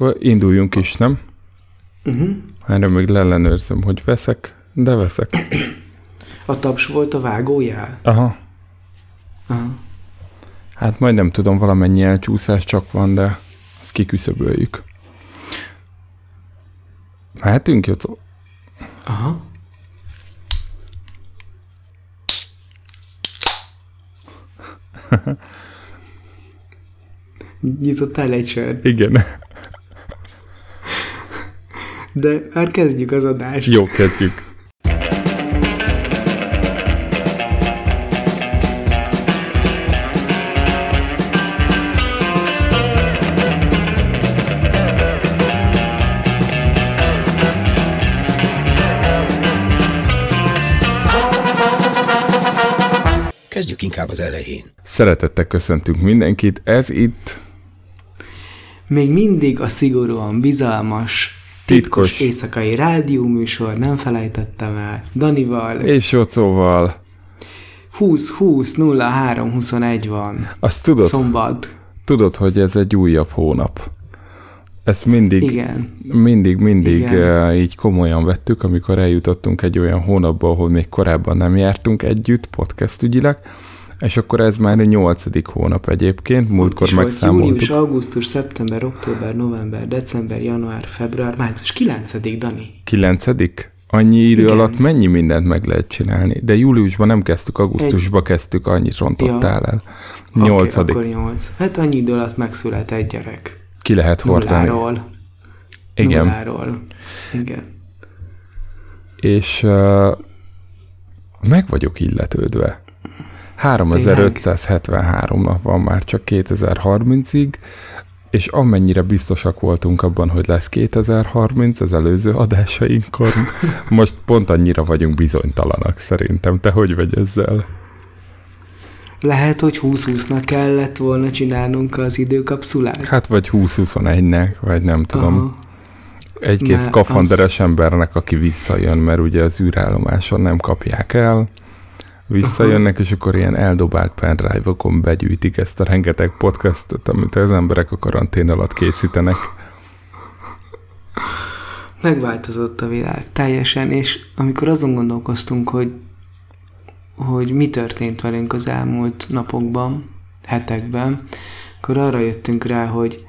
Akkor induljunk is, nem? Uh-huh. Erre még leellenőrzöm, hogy veszek, de veszek. A taps volt a vágójál? Aha. Aha. Hát majd nem tudom, valamennyi elcsúszás csak van, de azt kiküszöböljük. Mehetünk, Jocó? Aha. Nyitottál egy sört, Igen. De már kezdjük az adást. Jó, kezdjük. Kezdjük inkább az elején. Szeretettel köszöntünk mindenkit. Ez itt Még mindig a szigorúan bizalmas, titkos, Titkos. éjszakai rádióműsor, nem felejtettem el, Danival. és Jocóval. 20 20 03 21 van. Azt tudod, Szombat. tudod, hogy ez egy újabb hónap. Ezt mindig, Igen. mindig, mindig Igen. uh, így komolyan vettük, amikor eljutottunk egy olyan hónapba, ahol még korábban nem jártunk együtt podcast ügyileg, és akkor ez már a nyolcadik hónap egyébként, múltkor megszámoltuk. Július, augusztus, szeptember, október, november, december, január, február, március 9 Dani. Kilencedik? Annyi idő Igen. alatt mennyi mindent meg lehet csinálni? De júliusban nem kezdtük, augusztusban kezdtük, annyit rontottál el. Nyolcadik. Okay, akkor 8. Hát annyi idő alatt megszület egy gyerek. Ki lehet hordani. Nulláról. Igen. Nulláról. Igen. És uh, meg vagyok illetődve. 3573 nap van már csak 2030-ig, és amennyire biztosak voltunk abban, hogy lesz 2030 az előző adásainkon, most pont annyira vagyunk bizonytalanak szerintem. Te hogy vagy ezzel? Lehet, hogy 20-20-nak kellett volna csinálnunk az időkapszulát. Hát vagy 20-21-nek, vagy nem tudom. Aha. Egy-két szkafanderes az- embernek, aki visszajön, mert ugye az űrállomáson nem kapják el, visszajönnek, és akkor ilyen eldobált pendrive-okon begyűjtik ezt a rengeteg podcastot, amit az emberek a karantén alatt készítenek. Megváltozott a világ teljesen, és amikor azon gondolkoztunk, hogy, hogy mi történt velünk az elmúlt napokban, hetekben, akkor arra jöttünk rá, hogy,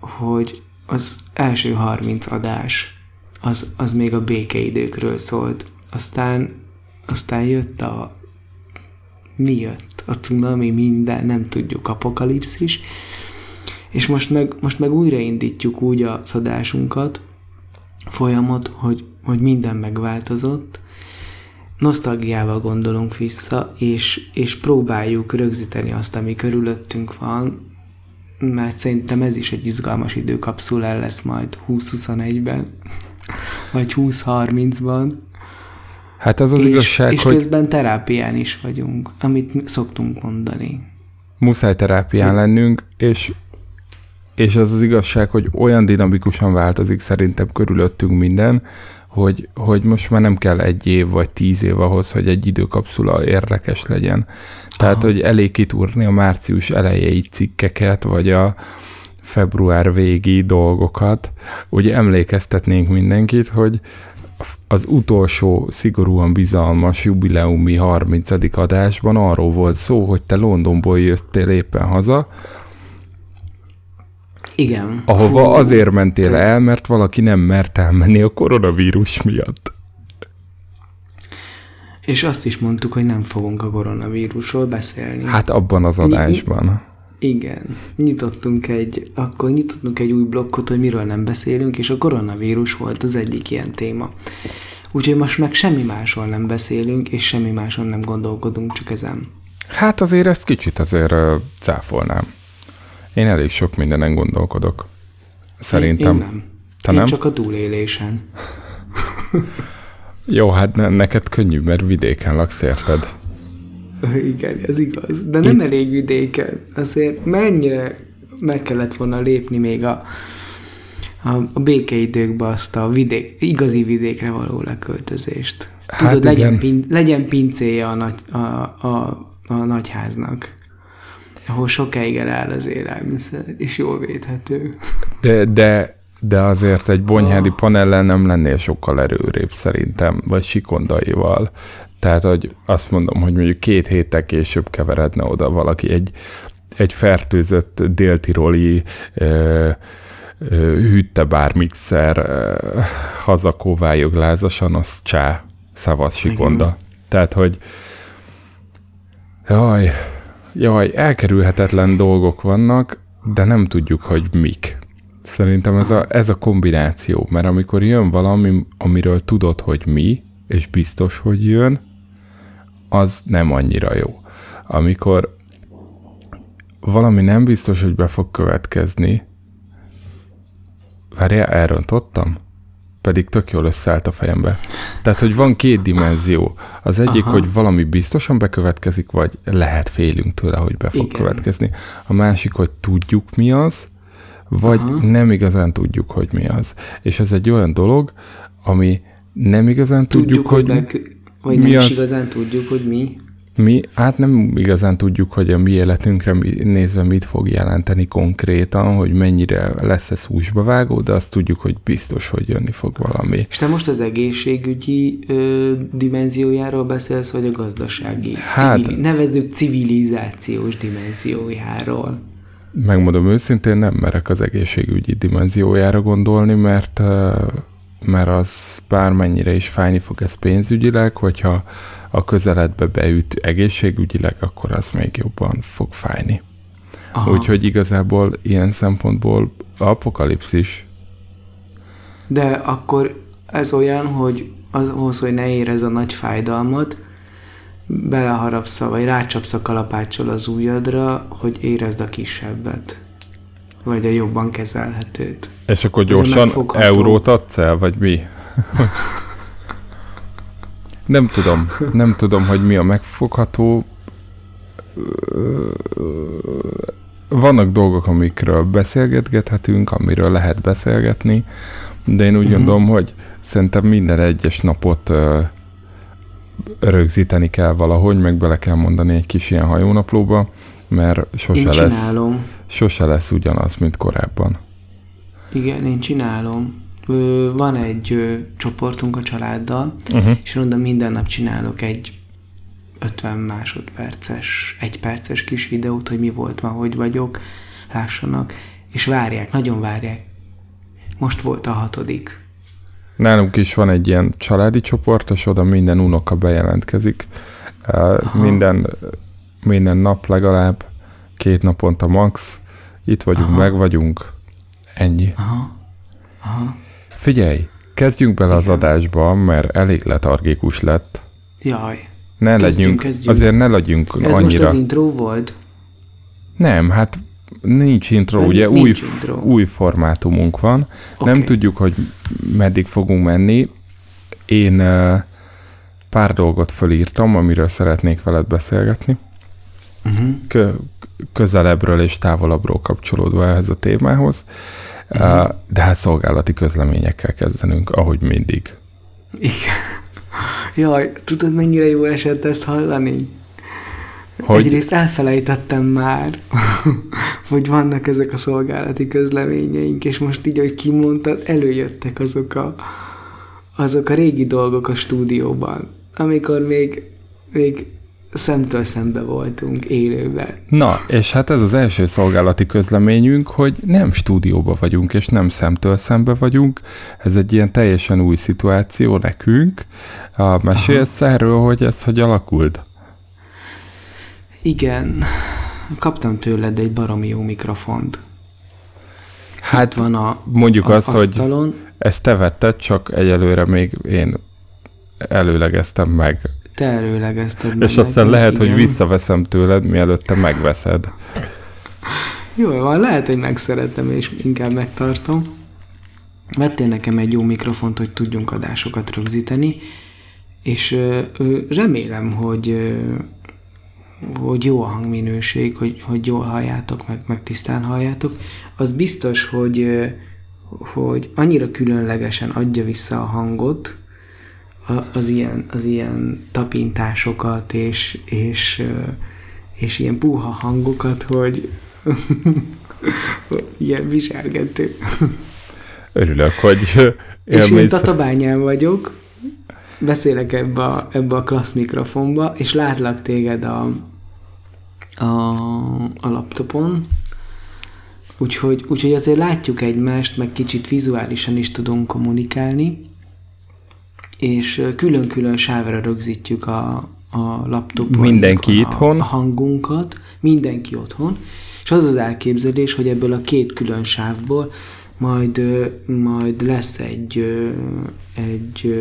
hogy az első 30 adás az, az még a békeidőkről szólt. Aztán, aztán jött a... Mi jött? A cunami, minden, nem tudjuk, apokalipszis. És most meg, most meg újraindítjuk úgy a szadásunkat, folyamat, hogy, hogy minden megváltozott, nosztalgiával gondolunk vissza, és, és próbáljuk rögzíteni azt, ami körülöttünk van, mert szerintem ez is egy izgalmas időkapszula lesz majd 2021-ben, vagy 2030-ban. Hát az az és, igazság, és hogy közben terápián is vagyunk, amit mi szoktunk mondani. muszáj terápián lennünk, és, és az az igazság, hogy olyan dinamikusan változik szerintem körülöttünk minden, hogy, hogy most már nem kell egy év vagy tíz év ahhoz, hogy egy időkapszula érdekes legyen. Tehát, Aha. hogy elég kitúrni a március elejei cikkeket, vagy a február végi dolgokat. Ugye emlékeztetnénk mindenkit, hogy az utolsó szigorúan bizalmas jubileumi 30. adásban arról volt szó, hogy te Londonból jöttél éppen haza, Igen. ahova Hú, azért mentél te- el, mert valaki nem mert elmenni a koronavírus miatt. És azt is mondtuk, hogy nem fogunk a koronavírusról beszélni. Hát abban az adásban. Igen, nyitottunk egy, akkor nyitottunk egy új blokkot, hogy miről nem beszélünk, és a koronavírus volt az egyik ilyen téma. Úgyhogy most meg semmi másról nem beszélünk, és semmi máson nem gondolkodunk, csak ezen. Hát azért ezt kicsit azért uh, cáfolnám. Én elég sok mindenen gondolkodok. Szerintem. Én, én nem. Te én nem? csak a túlélésen. Jó, hát ne, neked könnyű, mert vidéken laksz, érted? Igen, ez igaz. De nem elég vidéken. Azért mennyire meg kellett volna lépni még a, a, a békeidőkbe azt a vidék, igazi vidékre való leköltözést. Hát Tudod, legyen, pin, legyen pincéje a, nagy, a, a, a nagyháznak. ahol sokáig eláll az élelmiszer, és jól védhető. De, de, de azért egy bonyhádi panellen nem lennél sokkal erőrébb szerintem, vagy sikondaival. Tehát, hogy azt mondom, hogy mondjuk két héttel később keveredne oda valaki egy, egy fertőzött déltiroli ö, hűtebármixer hazakóvályog lázasan, az csá, szavaz sikonda. Igen. Tehát, hogy jaj, jaj, elkerülhetetlen dolgok vannak, de nem tudjuk, hogy mik. Szerintem ez a, ez a kombináció, mert amikor jön valami, amiről tudod, hogy mi, és biztos, hogy jön, az nem annyira jó. Amikor valami nem biztos, hogy be fog következni, Várjál, elrontottam? Pedig tök jól összeállt a fejembe. Tehát, hogy van két dimenzió. Az egyik, Aha. hogy valami biztosan bekövetkezik, vagy lehet félünk tőle, hogy be fog Igen. következni. A másik, hogy tudjuk mi az, vagy Aha. nem igazán tudjuk, hogy mi az. És ez egy olyan dolog, ami nem igazán tudjuk, tudjuk hogy, hogy be, vagy mi nem az. is igazán tudjuk, hogy mi mi hát nem igazán tudjuk, hogy a mi életünkre nézve mit fog jelenteni konkrétan, hogy mennyire lesz ez húsba vágó, de azt tudjuk, hogy biztos, hogy jönni fog valami. És te most az egészségügyi ö, dimenziójáról beszélsz, vagy a gazdasági? Hát, civili, nevezzük civilizációs dimenziójáról. Megmondom őszintén, nem merek az egészségügyi dimenziójára gondolni, mert mert az bármennyire is fájni fog ez pénzügyileg, hogyha a közeledbe beüt egészségügyileg, akkor az még jobban fog fájni. Aha. Úgyhogy igazából ilyen szempontból apokalipszis. De akkor ez olyan, hogy ahhoz, hogy ne érez a nagy fájdalmat, beleharapsz, vagy rácsapsz a kalapáccsal az ujjadra, hogy érezd a kisebbet. Vagy a jobban kezelhetőt. És akkor gyorsan eurót adsz el, vagy mi? Nem tudom, nem tudom, hogy mi a megfogható. Vannak dolgok, amikről beszélgethetünk, amiről lehet beszélgetni, de én úgy uh-huh. gondolom, hogy szerintem minden egyes napot rögzíteni kell valahogy, meg bele kell mondani egy kis ilyen hajónaplóba, mert sose lesz, sose lesz ugyanaz, mint korábban. Igen, én csinálom van egy csoportunk a családdal, uh-huh. és oda minden nap csinálok egy 50 másodperces, egy perces kis videót, hogy mi volt ma, hogy vagyok, lássanak, és várják, nagyon várják. Most volt a hatodik. Nálunk is van egy ilyen családi csoport, és oda minden unoka bejelentkezik. Aha. Minden, minden nap legalább, két naponta max. Itt vagyunk, Aha. meg vagyunk. Ennyi. Aha. Aha. Figyelj, kezdjünk bele Igen. az adásba, mert elég letargikus lett. Jaj. Ne kezdjünk, legyünk, kezdjünk. azért ne legyünk Ez annyira... most az intro volt? Nem, hát nincs intro, Nem, ugye nincs új, intro. új formátumunk van. Okay. Nem tudjuk, hogy meddig fogunk menni. Én uh, pár dolgot fölírtam, amiről szeretnék veled beszélgetni. Uh-huh. Kö- közelebbről és távolabbról kapcsolódva ehhez a témához. Uh-huh. De hát szolgálati közleményekkel kezdenünk, ahogy mindig. Igen. Jaj, tudod, mennyire jó esett ezt hallani? Hogy? Egyrészt elfelejtettem már, hogy vannak ezek a szolgálati közleményeink, és most így, hogy kimondtad, előjöttek azok a, azok a régi dolgok a stúdióban, amikor még, még szemtől szembe voltunk élőben. Na, és hát ez az első szolgálati közleményünk, hogy nem stúdióba vagyunk, és nem szemtől szembe vagyunk. Ez egy ilyen teljesen új szituáció nekünk. A mesélsz Aha. erről, hogy ez hogy alakult? Igen, kaptam tőled egy baromi jó mikrofont. Hát Itt van a, mondjuk az azt, asztalon. hogy ezt te vetted, csak egyelőre még én előlegeztem meg te előlegezted És aztán lehet, igen. hogy visszaveszem tőled, mielőtt te megveszed. Jó van, lehet, hogy megszerettem, és inkább megtartom. Vettél nekem egy jó mikrofont, hogy tudjunk adásokat rögzíteni, és remélem, hogy hogy jó a hangminőség, hogy, hogy jól halljátok, meg, meg tisztán halljátok. Az biztos, hogy, hogy annyira különlegesen adja vissza a hangot, az ilyen, az ilyen tapintásokat és, és, és ilyen puha hangokat, hogy ilyen viselgető. Örülök, hogy És én Tatabányán vagyok, beszélek ebbe a, ebbe a klassz mikrofonba, és látlak téged a, a, a laptopon, úgyhogy, úgyhogy azért látjuk egymást, meg kicsit vizuálisan is tudunk kommunikálni, és külön-külön sávra rögzítjük a, a laptopon Mindenki itthon. a hangunkat, mindenki otthon, és az az elképzelés, hogy ebből a két külön sávból majd, majd lesz egy, egy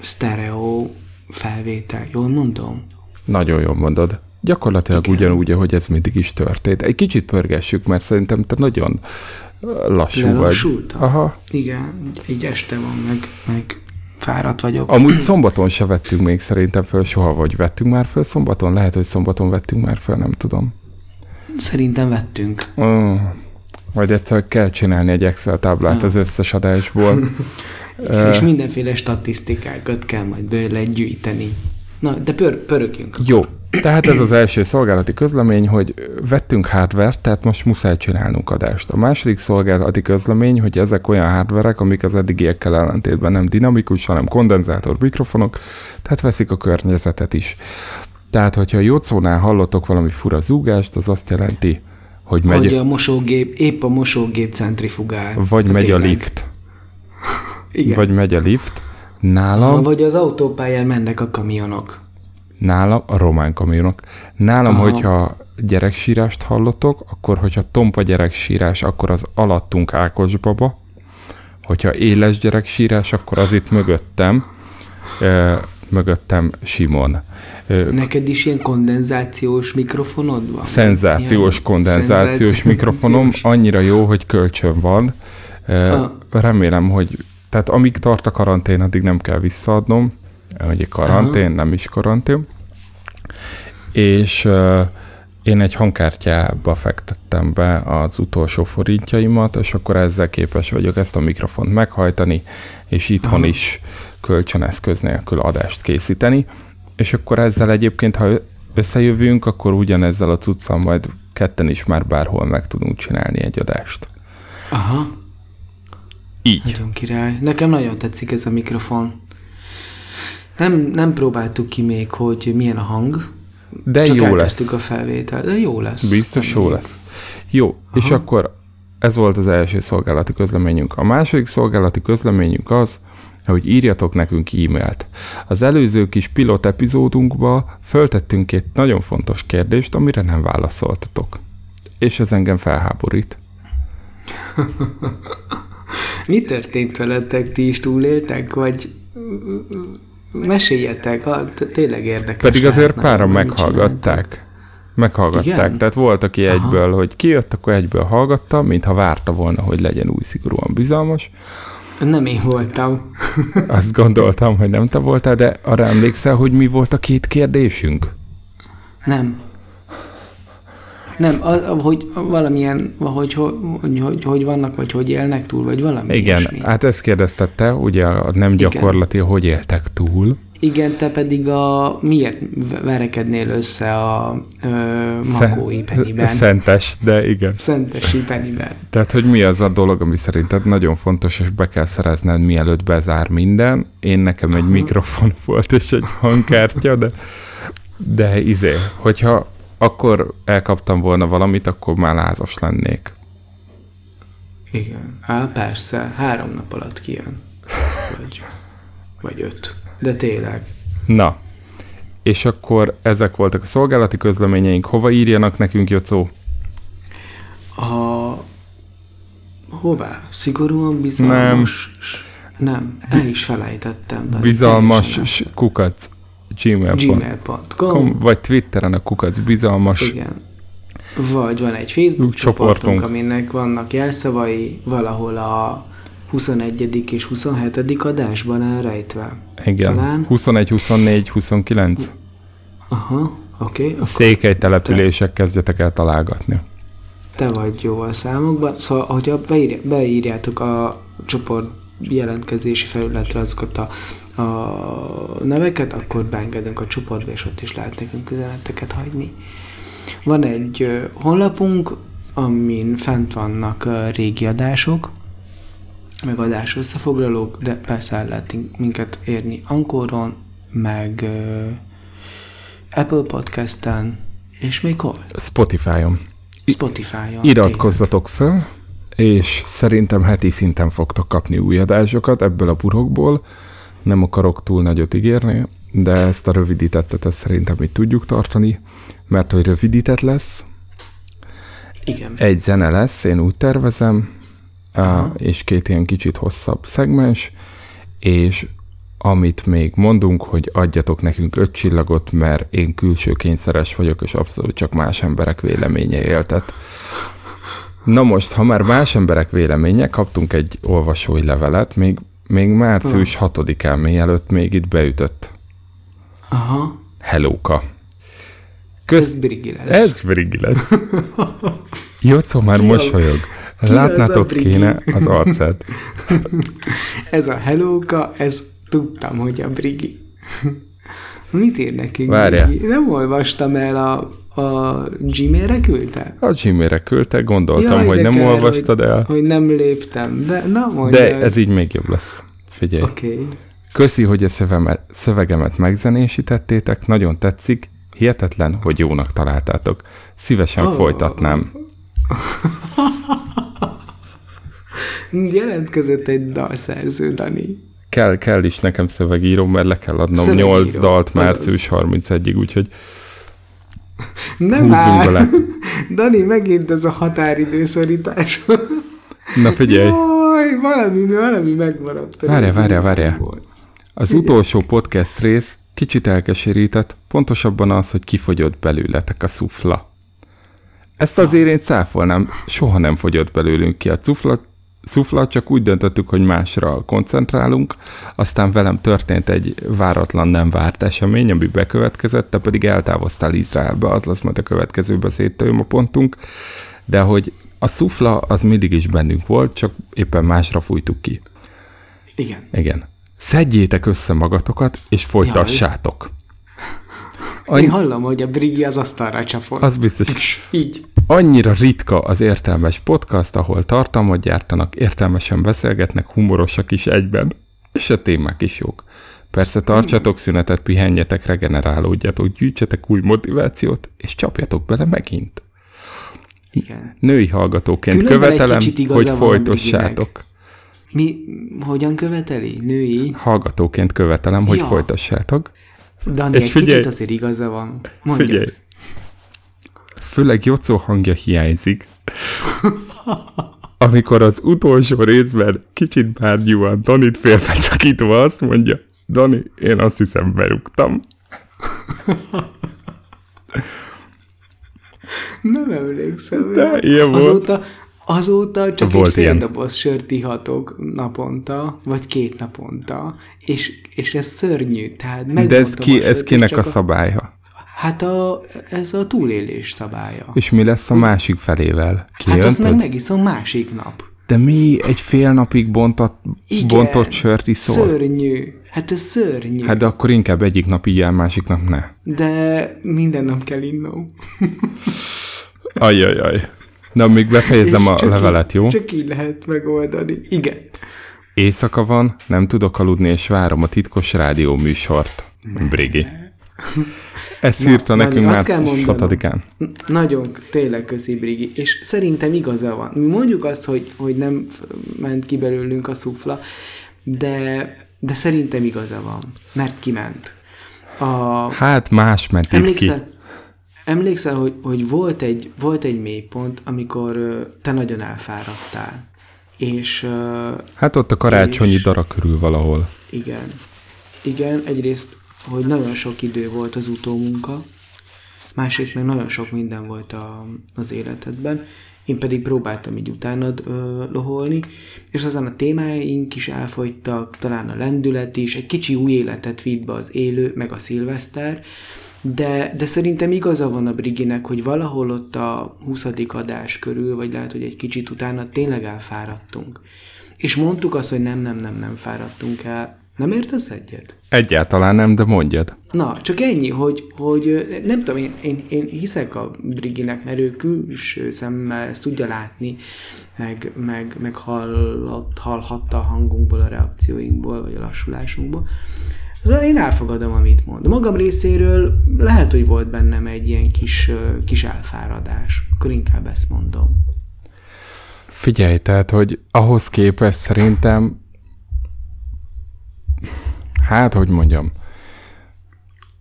stereo felvétel. Jól mondom? Nagyon jól mondod. Gyakorlatilag Igen. ugyanúgy, ahogy ez mindig is történt. Egy kicsit pörgessük, mert szerintem te nagyon lassú vagy. Aha. Igen, egy este van, meg, meg fáradt vagyok. Amúgy szombaton se vettünk még szerintem föl soha, vagy vettünk már föl szombaton? Lehet, hogy szombaton vettünk már föl, nem tudom. Szerintem vettünk. Oh, majd egyszer kell csinálni egy Excel táblát ja. az összes adásból. És mindenféle statisztikákat kell majd bőle gyűjteni. Na, de pör, pörögjünk. Jó, tehát ez az első szolgálati közlemény, hogy vettünk hardware tehát most muszáj csinálnunk adást. A második szolgálati közlemény, hogy ezek olyan hardverek, amik az eddigiekkel ellentétben nem dinamikus, hanem kondenzátor mikrofonok, tehát veszik a környezetet is. Tehát, hogyha a Jocónál hallottok valami fura zúgást, az azt jelenti, hogy megy... Hogy a mosógép, épp a mosógép centrifugál. Vagy a megy tényleg. a lift. Igen. Vagy megy a lift. Nálam... Vagy az autópályán mennek a kamionok. Nálam, a román kamionok. Nálam, Aha. hogyha gyereksírást hallottok, akkor hogyha tompa gyereksírás, akkor az alattunk Ákos baba. Hogyha éles gyereksírás, akkor az itt mögöttem mögöttem Simon. Neked is ilyen kondenzációs mikrofonod van? Szenzációs kondenzációs Szenzációs mikrofonom, annyira jó, hogy kölcsön van. Ah. Remélem, hogy tehát amíg tart a karantén, addig nem kell visszaadnom. Ugye karantén, nem is karantén. És én egy hangkártyába fektettem be az utolsó forintjaimat, és akkor ezzel képes vagyok ezt a mikrofont meghajtani, és itthon Aha. is kölcsöneszköz nélkül adást készíteni, és akkor ezzel egyébként, ha összejövünk, akkor ugyanezzel a cuccal majd ketten is már bárhol meg tudunk csinálni egy adást. Aha. Így. Nagyon király. Nekem nagyon tetszik ez a mikrofon. Nem, nem próbáltuk ki még, hogy milyen a hang. De Csak jó lesz. a felvétel. De jó lesz. Biztos jó lesz. Jó, Aha. és akkor ez volt az első szolgálati közleményünk. A második szolgálati közleményünk az, hogy írjatok nekünk e-mailt. Az előző kis pilot epizódunkba föltettünk egy nagyon fontos kérdést, amire nem válaszoltatok. És ez engem felháborít. Mi történt veletek? Ti is túléltek? Vagy meséljetek, ha tényleg érdekes. Pedig azért páran meghallgatták. Meghallgatták. Igen? Tehát volt, aki Aha. egyből, hogy kijött, akkor egyből hallgatta, mintha várta volna, hogy legyen új szigorúan bizalmas. Nem én voltam. Azt gondoltam, hogy nem te voltál, de arra emlékszel, hogy mi volt a két kérdésünk? Nem. Nem, az, hogy valamilyen, hogy, hogy, hogy, hogy vannak, vagy hogy élnek túl, vagy valami Igen, ilyesmi. hát ezt kérdeztette, ugye a nem gyakorlati, Igen. hogy éltek túl. Igen, te pedig a miért verekednél össze a ö, makói peniben? Szentes, de igen. Szentesi peniben. Tehát, hogy mi az a dolog, ami szerinted nagyon fontos, és be kell szerezned, mielőtt bezár minden. Én nekem egy Aha. mikrofon volt, és egy hangkártya, de, de izé, hogyha akkor elkaptam volna valamit, akkor már lázas lennék. Igen. Á, persze, három nap alatt kijön. Vagy, vagy öt. De tényleg. Na, és akkor ezek voltak a szolgálati közleményeink. Hova írjanak nekünk, Jocó? A... Hová? Szigorúan bizalmas... Nem. Nem, el is felejtettem. Bizalmas kukac gmail.com, gmail vagy Twitteren a kukac bizalmas. Igen. Vagy van egy Facebook csoportunk, csoportunk, aminek vannak jelszavai valahol a 21. és 27. adásban elrejtve. Igen. Talán? 21, 24, 29. Aha, oké. Okay, Székely települések te... kezdjetek el találgatni. Te vagy jó a számokban. Szóval, hogyha beírjátok a csoport jelentkezési felületre azokat a a neveket, akkor beengedünk a csoportba, és ott is lehet nekünk üzeneteket hagyni. Van egy honlapunk, amin fent vannak régi adások, meg adás összefoglalók, de persze el lehet minket érni Ankoron, meg Apple Podcast-en, és még hol? Spotify-on. Spotify-on. Iratkozzatok föl, és szerintem heti szinten fogtok kapni új adásokat ebből a burokból. Nem akarok túl nagyot ígérni, de ezt a rövidítettet ezt szerintem mi tudjuk tartani, mert hogy rövidített lesz, Igen. egy zene lesz, én úgy tervezem, á, és két ilyen kicsit hosszabb szegmens, és amit még mondunk, hogy adjatok nekünk öt csillagot, mert én külső kényszeres vagyok, és abszolút csak más emberek véleménye éltet. Na most, ha már más emberek véleménye, kaptunk egy olvasói levelet, még, még március 6-án, mielőtt még itt beütött. Aha. Hellóka. Ez Kösz... Brigi lesz. Ez Brigi lesz. Jocó már Ki mosolyog. ki Látnátok kéne az arcát. Ez a Hellóka, ez tudtam, hogy a Brigi. Mit ír nekünk Várjál. Nem olvastam el a, a Gmail-re küldte? A Gmail-re küldte, gondoltam, Jaj, hogy nem kár, olvastad hogy, el. Hogy nem léptem be. Na, mondjad. De ez így még jobb lesz. Figyelj. Oké. Okay. Köszi, hogy a szövemet, szövegemet megzenésítettétek, nagyon tetszik. Hihetetlen, hogy jónak találtátok. Szívesen oh. folytatnám. Jelentkezett egy dalszerző, Dani. Kell, kell is nekem szövegíró, mert le kell adnom Szövegíró, 8 dalt március 31-ig, úgyhogy Nem már. bele. Dani, megint ez a határidőszorítás. Na figyelj, Jaj, valami, valami megmaradt. Várjál, várjál, várjál. az utolsó podcast rész kicsit elkeserített, pontosabban az, hogy kifogyott belőletek a szufla. Ezt azért én cáfolnám, soha nem fogyott belőlünk ki a cufla, szufla, csak úgy döntöttük, hogy másra koncentrálunk, aztán velem történt egy váratlan, nem várt esemény, ami bekövetkezett, te pedig eltávoztál Izraelbe, az lesz majd a következő beszédtőm a pontunk, de hogy a szufla az mindig is bennünk volt, csak éppen másra fújtuk ki. Igen. Igen. Szedjétek össze magatokat, és folytassátok. Én Annyi, hallom, hogy a Brigi az asztalra csapott. az biztos. Így. Annyira ritka az értelmes podcast, ahol tartalmat gyártanak, értelmesen beszélgetnek, humorosak is egyben, és a témák is jók. Persze tartsatok szünetet, pihenjetek, regenerálódjatok, gyűjtsetek új motivációt, és csapjatok bele megint. Igen. Női hallgatóként Különben követelem, hogy folytassátok. Mi, hogyan követeli? Női? Hallgatóként követelem, hogy Ja. folytassátok. Dani, egy figyelj- kicsit azért igaza van. Mondjad. Figyelj! Főleg Jocó hangja hiányzik. Amikor az utolsó részben kicsit bárgyúan Danit félbeszakítva azt mondja, Dani, én azt hiszem berúgtam. Nem emlékszem. De ilyen volt. azóta, azóta csak Volt egy fél ilyen. doboz sört ihatok naponta, vagy két naponta, és, és ez szörnyű. Tehát De ez, ki, ez kinek a szabálya? Hát a, ez a túlélés szabálya. És mi lesz a másik felével? Hát azt meg megiszom másik nap. De mi egy fél napig bontott, Igen, bontott sört iszol? Szörnyű. Hát ez szörnyű. Hát de akkor inkább egyik nap így másik nap ne. De minden nap kell innom. Ajajaj. Na, még befejezem a levelet, így, jó? Csak így lehet megoldani. Igen. Éjszaka van, nem tudok aludni, és várom a titkos rádió műsort. Brigi. Ezt Na, írta nekünk március mondanom. 6-án. N- Nagyon, tényleg köszi, Brigi. És szerintem igaza van. Mi mondjuk azt, hogy, hogy nem ment ki belőlünk a szufla, de, de szerintem igaza van. Mert kiment. A, Hát más ment itt ki. Emlékszel, hogy, hogy volt, egy, volt egy mélypont, amikor te nagyon elfáradtál. És Hát ott a karácsonyi És- dara körül valahol. Igen. Igen, egyrészt, hogy nagyon sok idő volt az utómunka, másrészt meg nagyon sok minden volt a, az életedben, én pedig próbáltam így utánad ö, loholni, és azon a témáink is elfogytak, talán a lendület is, egy kicsi új életet vitt be az élő, meg a szilveszter, de, de szerintem igaza van a Briginek, hogy valahol ott a 20. adás körül, vagy lehet, hogy egy kicsit utána tényleg elfáradtunk. És mondtuk azt, hogy nem, nem, nem, nem fáradtunk el, Nem értesz egyet? Egyáltalán nem, de mondjad. Na, csak ennyi, hogy, hogy nem tudom, én, én, én hiszek a Briginek, mert ő külső szemmel ezt tudja látni, meg, meg, meg hallott, hallhatta a hangunkból, a reakcióinkból, vagy a lassulásunkból. De én elfogadom, amit mond. Magam részéről lehet, hogy volt bennem egy ilyen kis, kis elfáradás. Akkor inkább ezt mondom. Figyelj, tehát, hogy ahhoz képest szerintem hát, hogy mondjam,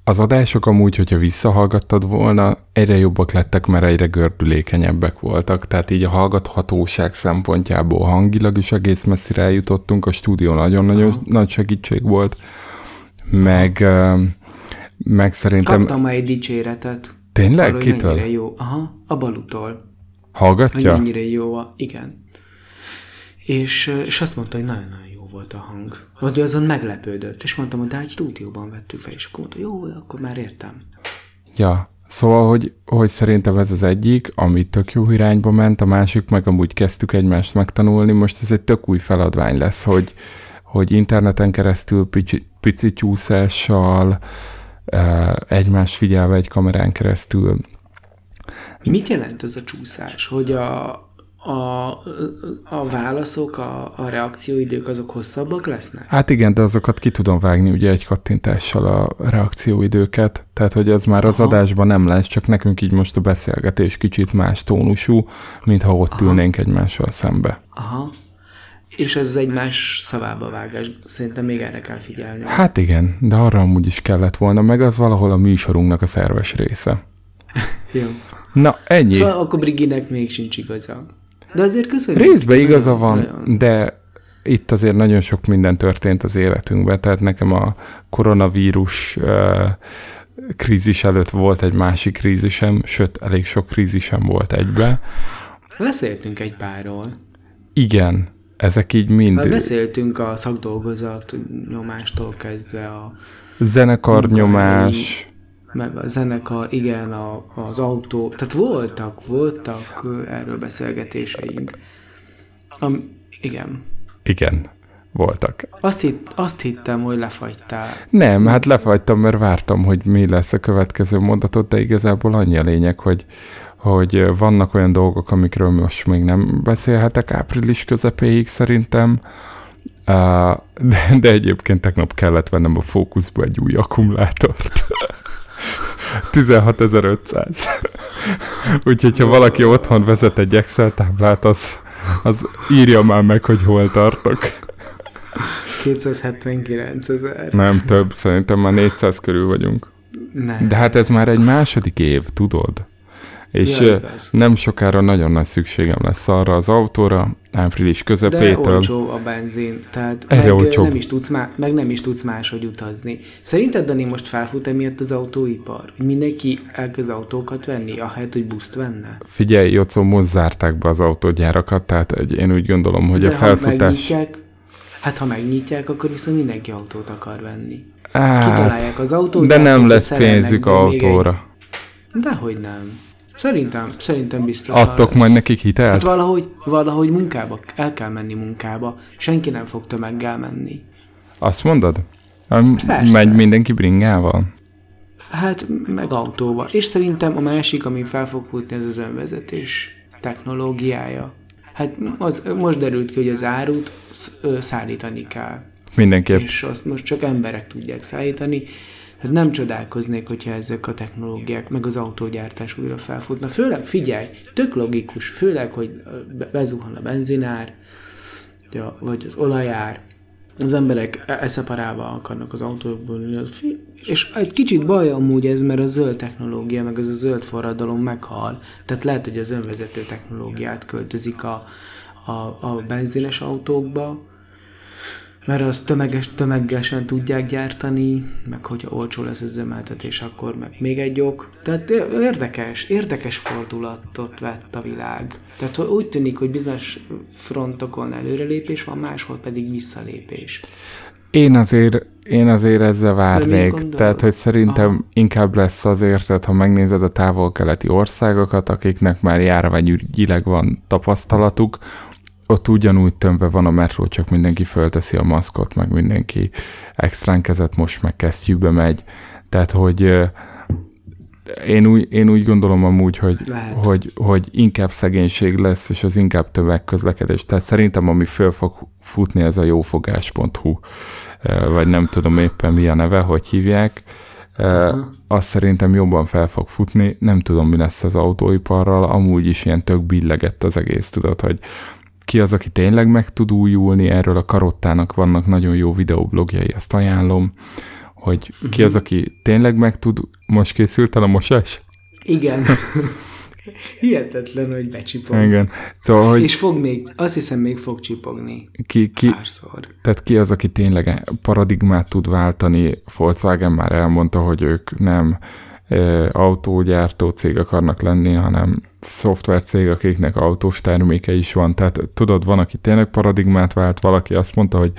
az adások amúgy, hogyha visszahallgattad volna, egyre jobbak lettek, mert egyre gördülékenyebbek voltak. Tehát így a hallgathatóság szempontjából hangilag is egész messzire eljutottunk. A stúdió nagyon-nagyon Aha. nagy segítség volt. Meg, meg szerintem... Kaptam egy dicséretet. Tényleg? Arról, Kitől? Mennyire jó. Aha, a balutól. Hallgatja? Hogy mennyire jó a... Igen. És, és azt mondta, hogy nagyon-nagyon volt a hang. Vagy azon meglepődött, és mondtam, hogy de egy stúdióban vettük fel, és akkor mondta, jó, akkor már értem. Ja, Szóval, hogy, hogy szerintem ez az egyik, ami tök jó irányba ment, a másik meg amúgy kezdtük egymást megtanulni, most ez egy tök új feladvány lesz, hogy, hogy interneten keresztül pici, pici csúszással, egymást figyelve egy kamerán keresztül. Mit jelent ez a csúszás? Hogy a, a, a válaszok, a, a reakcióidők azok hosszabbak lesznek? Hát igen, de azokat ki tudom vágni ugye egy kattintással a reakcióidőket, tehát hogy az már Aha. az adásban nem lesz, csak nekünk így most a beszélgetés kicsit más tónusú, mintha ott Aha. ülnénk egymással szembe. Aha. És ez az egymás szavába vágás. Szerintem még erre kell figyelni. Hát igen, de arra amúgy is kellett volna, meg az valahol a műsorunknak a szerves része. Jó. Na, ennyi. Szóval akkor Briginek még sincs igaza. De azért köszönjük. Részben igaza van, nagyon. de itt azért nagyon sok minden történt az életünkben, tehát nekem a koronavírus uh, krízis előtt volt egy másik krízisem, sőt, elég sok krízisem volt egybe. Beszéltünk egy párról. Igen, ezek így mind... Már beszéltünk a szakdolgozat nyomástól kezdve a... Zenekarnyomás, meg a zenekar, igen, a, az autó, tehát voltak, voltak erről beszélgetéseink. Am, igen. Igen, voltak. Azt, hitt, azt hittem, hogy lefagytál. Nem, hát lefagytam, mert vártam, hogy mi lesz a következő mondatot, de igazából annyi a lényeg, hogy, hogy vannak olyan dolgok, amikről most még nem beszélhetek április közepéig szerintem, de, de egyébként tegnap kellett vennem a fókuszba egy új akkumulátort. 16.500. Úgyhogy, ha valaki otthon vezet egy Excel táblát, az, az írja már meg, hogy hol tartok. 279 ezer. Nem több, szerintem már 400 körül vagyunk. Nem. De hát ez már egy második év, tudod? És ja, nem sokára nagyon nagy szükségem lesz arra az autóra, április közepétől. De olcsó a benzin, tehát Erre meg, olcsó. nem is tudsz má- meg nem is tudsz máshogy utazni. Szerinted, Dani, most felfut emiatt az autóipar? Hogy mindenki elkezd autókat venni, ahelyett, hogy buszt venne? Figyelj, Jocó, most zárták be az autógyárakat, tehát én úgy gondolom, hogy De a felfutás... Hát ha megnyitják, akkor viszont mindenki autót akar venni. Hát, Kitalálják az autót. De nem lesz pénzük autóra. Egy... Dehogy nem. Szerintem, szerintem biztos. Adtok lesz. majd nekik hitelt? Hát valahogy, valahogy munkába, el kell menni munkába. Senki nem fog tömeggel menni. Azt mondod? Persze. Megy mindenki bringával? Hát, meg autóval. És szerintem a másik, ami fel fog futni, ez az önvezetés technológiája. Hát az, most derült ki, hogy az árut szállítani kell. Mindenképp. És azt most csak emberek tudják szállítani, Hát nem csodálkoznék, hogyha ezek a technológiák, meg az autógyártás újra felfutna. Főleg, figyelj, tök logikus, főleg, hogy bezuhan a benzinár, vagy az olajár, az emberek e- eszeparálva akarnak az autókból és egy kicsit baj amúgy ez, mert a zöld technológia, meg az a zöld forradalom meghal. Tehát lehet, hogy az önvezető technológiát költözik a, a, a benzines autókba, mert azt tömeges, tömegesen tudják gyártani, meg hogyha olcsó lesz az üzemeltetés, akkor meg még egy ok. Tehát érdekes, érdekes fordulatot vett a világ. Tehát úgy tűnik, hogy bizonyos frontokon előrelépés van, máshol pedig visszalépés. Én azért, én azért ezzel várnék. Tehát, hogy szerintem Aha. inkább lesz azért, tehát, ha megnézed a távol-keleti országokat, akiknek már járványügyileg van tapasztalatuk, ott ugyanúgy tömve van a metró, csak mindenki fölteszi a maszkot, meg mindenki extrán kezet most meg kesztyűbe megy. Tehát, hogy én úgy, én úgy gondolom amúgy, hogy, Lehet. hogy, hogy inkább szegénység lesz, és az inkább tömegközlekedés. Tehát szerintem, ami föl fog futni, ez a jófogás.hu, vagy nem tudom éppen mi a neve, hogy hívják. Ö, Azt szerintem jobban fel fog futni, nem tudom, mi lesz az autóiparral, amúgy is ilyen tök billegett az egész, tudod, hogy ki az, aki tényleg meg tud újulni, erről a Karottának vannak nagyon jó videoblogjai, azt ajánlom, hogy ki az, aki tényleg meg tud, most készült el a mosás? Igen. Hihetetlen, hogy becsipog. Igen. Szóval, hogy És fog még, azt hiszem még fog csipogni. ki, ki, Párszor. tehát ki az, aki tényleg paradigmát tud váltani, Volkswagen már elmondta, hogy ők nem e, autógyártó cég akarnak lenni, hanem szoftvercég, akiknek autós terméke is van. Tehát tudod, van, aki tényleg paradigmát vált, valaki azt mondta, hogy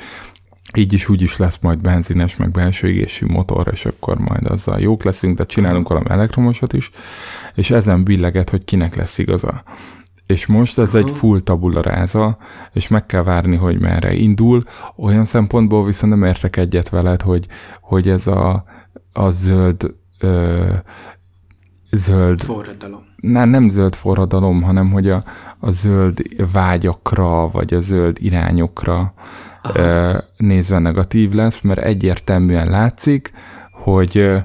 így is úgy is lesz majd benzines, meg belső égésű motor, és akkor majd azzal jók leszünk, de csinálunk valami elektromosat is, és ezen billeget, hogy kinek lesz igaza. És most ez egy full tabula ráza, és meg kell várni, hogy merre indul. Olyan szempontból viszont nem értek egyet veled, hogy, hogy ez a, a zöld ö, zöld Forradalom. nem, nem zöld forradalom, hanem hogy a, a zöld vágyakra, vagy a zöld irányokra ö, nézve negatív lesz, mert egyértelműen látszik, hogy ö,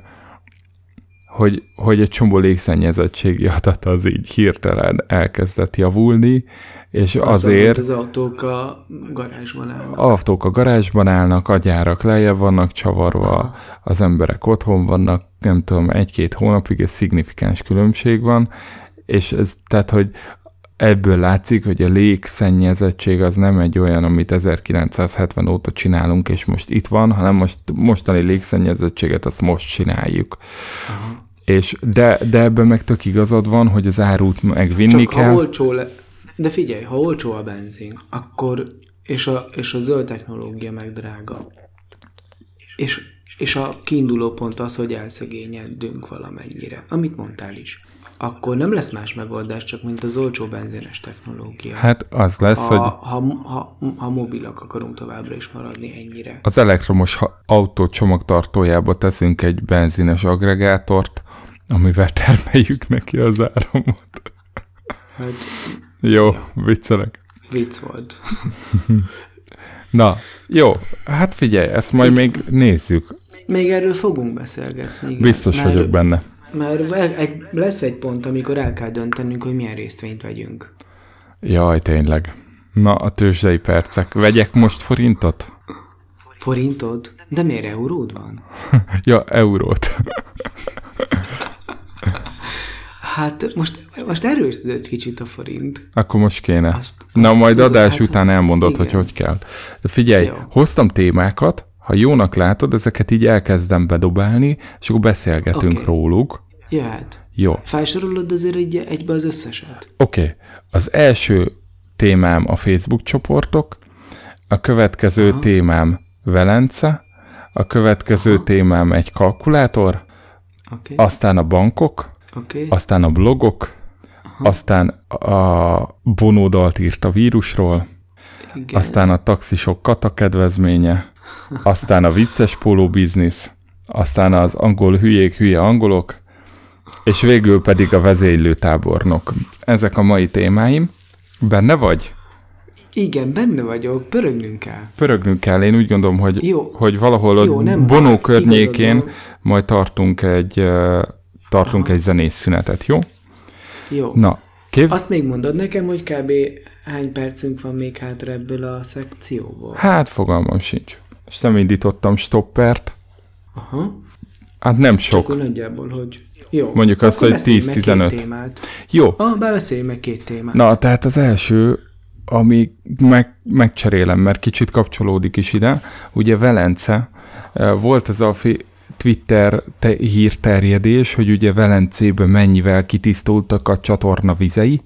hogy, hogy egy csomó légszennyezettségi adat az így hirtelen elkezdett javulni, és Azzal, azért Az autók a garázsban állnak. autók a garázsban állnak, a gyárak lejjebb vannak csavarva, az emberek otthon vannak, nem tudom, egy-két hónapig egy szignifikáns különbség van, és ez, tehát, hogy ebből látszik, hogy a légszennyezettség az nem egy olyan, amit 1970 óta csinálunk, és most itt van, hanem most mostani légszennyezettséget azt most csináljuk. És de, de ebben meg tök igazad van, hogy az árút megvinni Csak kell. ha olcsó le... De figyelj, ha olcsó a benzin, akkor... És a, és a zöld technológia meg drága. És, és a kiinduló pont az, hogy elszegényedünk valamennyire. Amit mondtál is. Akkor nem lesz más megoldás, csak mint az olcsó benzines technológia. Hát az lesz, ha, hogy ha, ha, ha mobilak akarunk továbbra is maradni ennyire. az elektromos autó csomagtartójába teszünk egy benzines agregátort, amivel termeljük neki az áramot. Hát Jó, viccelek. vicc volt. Na, jó, hát figyelj, ezt majd még nézzük. Még erről fogunk beszélgetni. Igen. Biztos Mert- vagyok benne. Mert egy, lesz egy pont, amikor el kell döntenünk, hogy milyen részvényt vegyünk. Jaj, tényleg. Na, a tőzsdei percek. Vegyek most forintot? Forintod? De miért euród van? Ja, eurót. Hát most, most erősödött kicsit a forint. Akkor most kéne. Azt- Na, azt majd tudod, adás hát- után elmondod, hogy igen. hogy kell. De figyelj, Jó. hoztam témákat, ha jónak látod, ezeket így elkezdem bedobálni, és akkor beszélgetünk Oké. róluk. Jöhet. Jó. Felsorolod azért egy, egybe az összeset? Oké, okay. az első témám a Facebook csoportok, a következő Aha. témám Velence, a következő Aha. témám egy kalkulátor, okay. aztán a bankok, oké. aztán a blogok, Aha. aztán a Bonódalt írt a vírusról, Igen. aztán a taxisok kata kedvezménye, aztán a vicces póló biznisz, aztán az angol hülyék hülye angolok, és végül pedig a vezénylő tábornok. Ezek a mai témáim. Benne vagy? Igen, benne vagyok, pörögnünk kell. Pörögnünk kell, én úgy gondolom, hogy, Jó. hogy valahol a Bonó környékén igazad van. majd tartunk egy, tartunk Aha. egy zenés szünetet, jó? Jó. Na, képz... Azt még mondod nekem, hogy kb. hány percünk van még hátra ebből a szekcióból? Hát fogalmam sincs. És nem indítottam stoppert. Aha. Hát nem Sok. Sok. nagyjából, hogy... Jó. Mondjuk azt, hogy beszélj meg 10-15. két témát. Jó, Ah, beszélj meg két témát. Na, tehát az első, ami meg, megcserélem, mert kicsit kapcsolódik is ide, ugye Velence, eh, volt ez a fi- Twitter te- hírterjedés, hogy ugye Velencében mennyivel kitisztultak a csatorna vizei,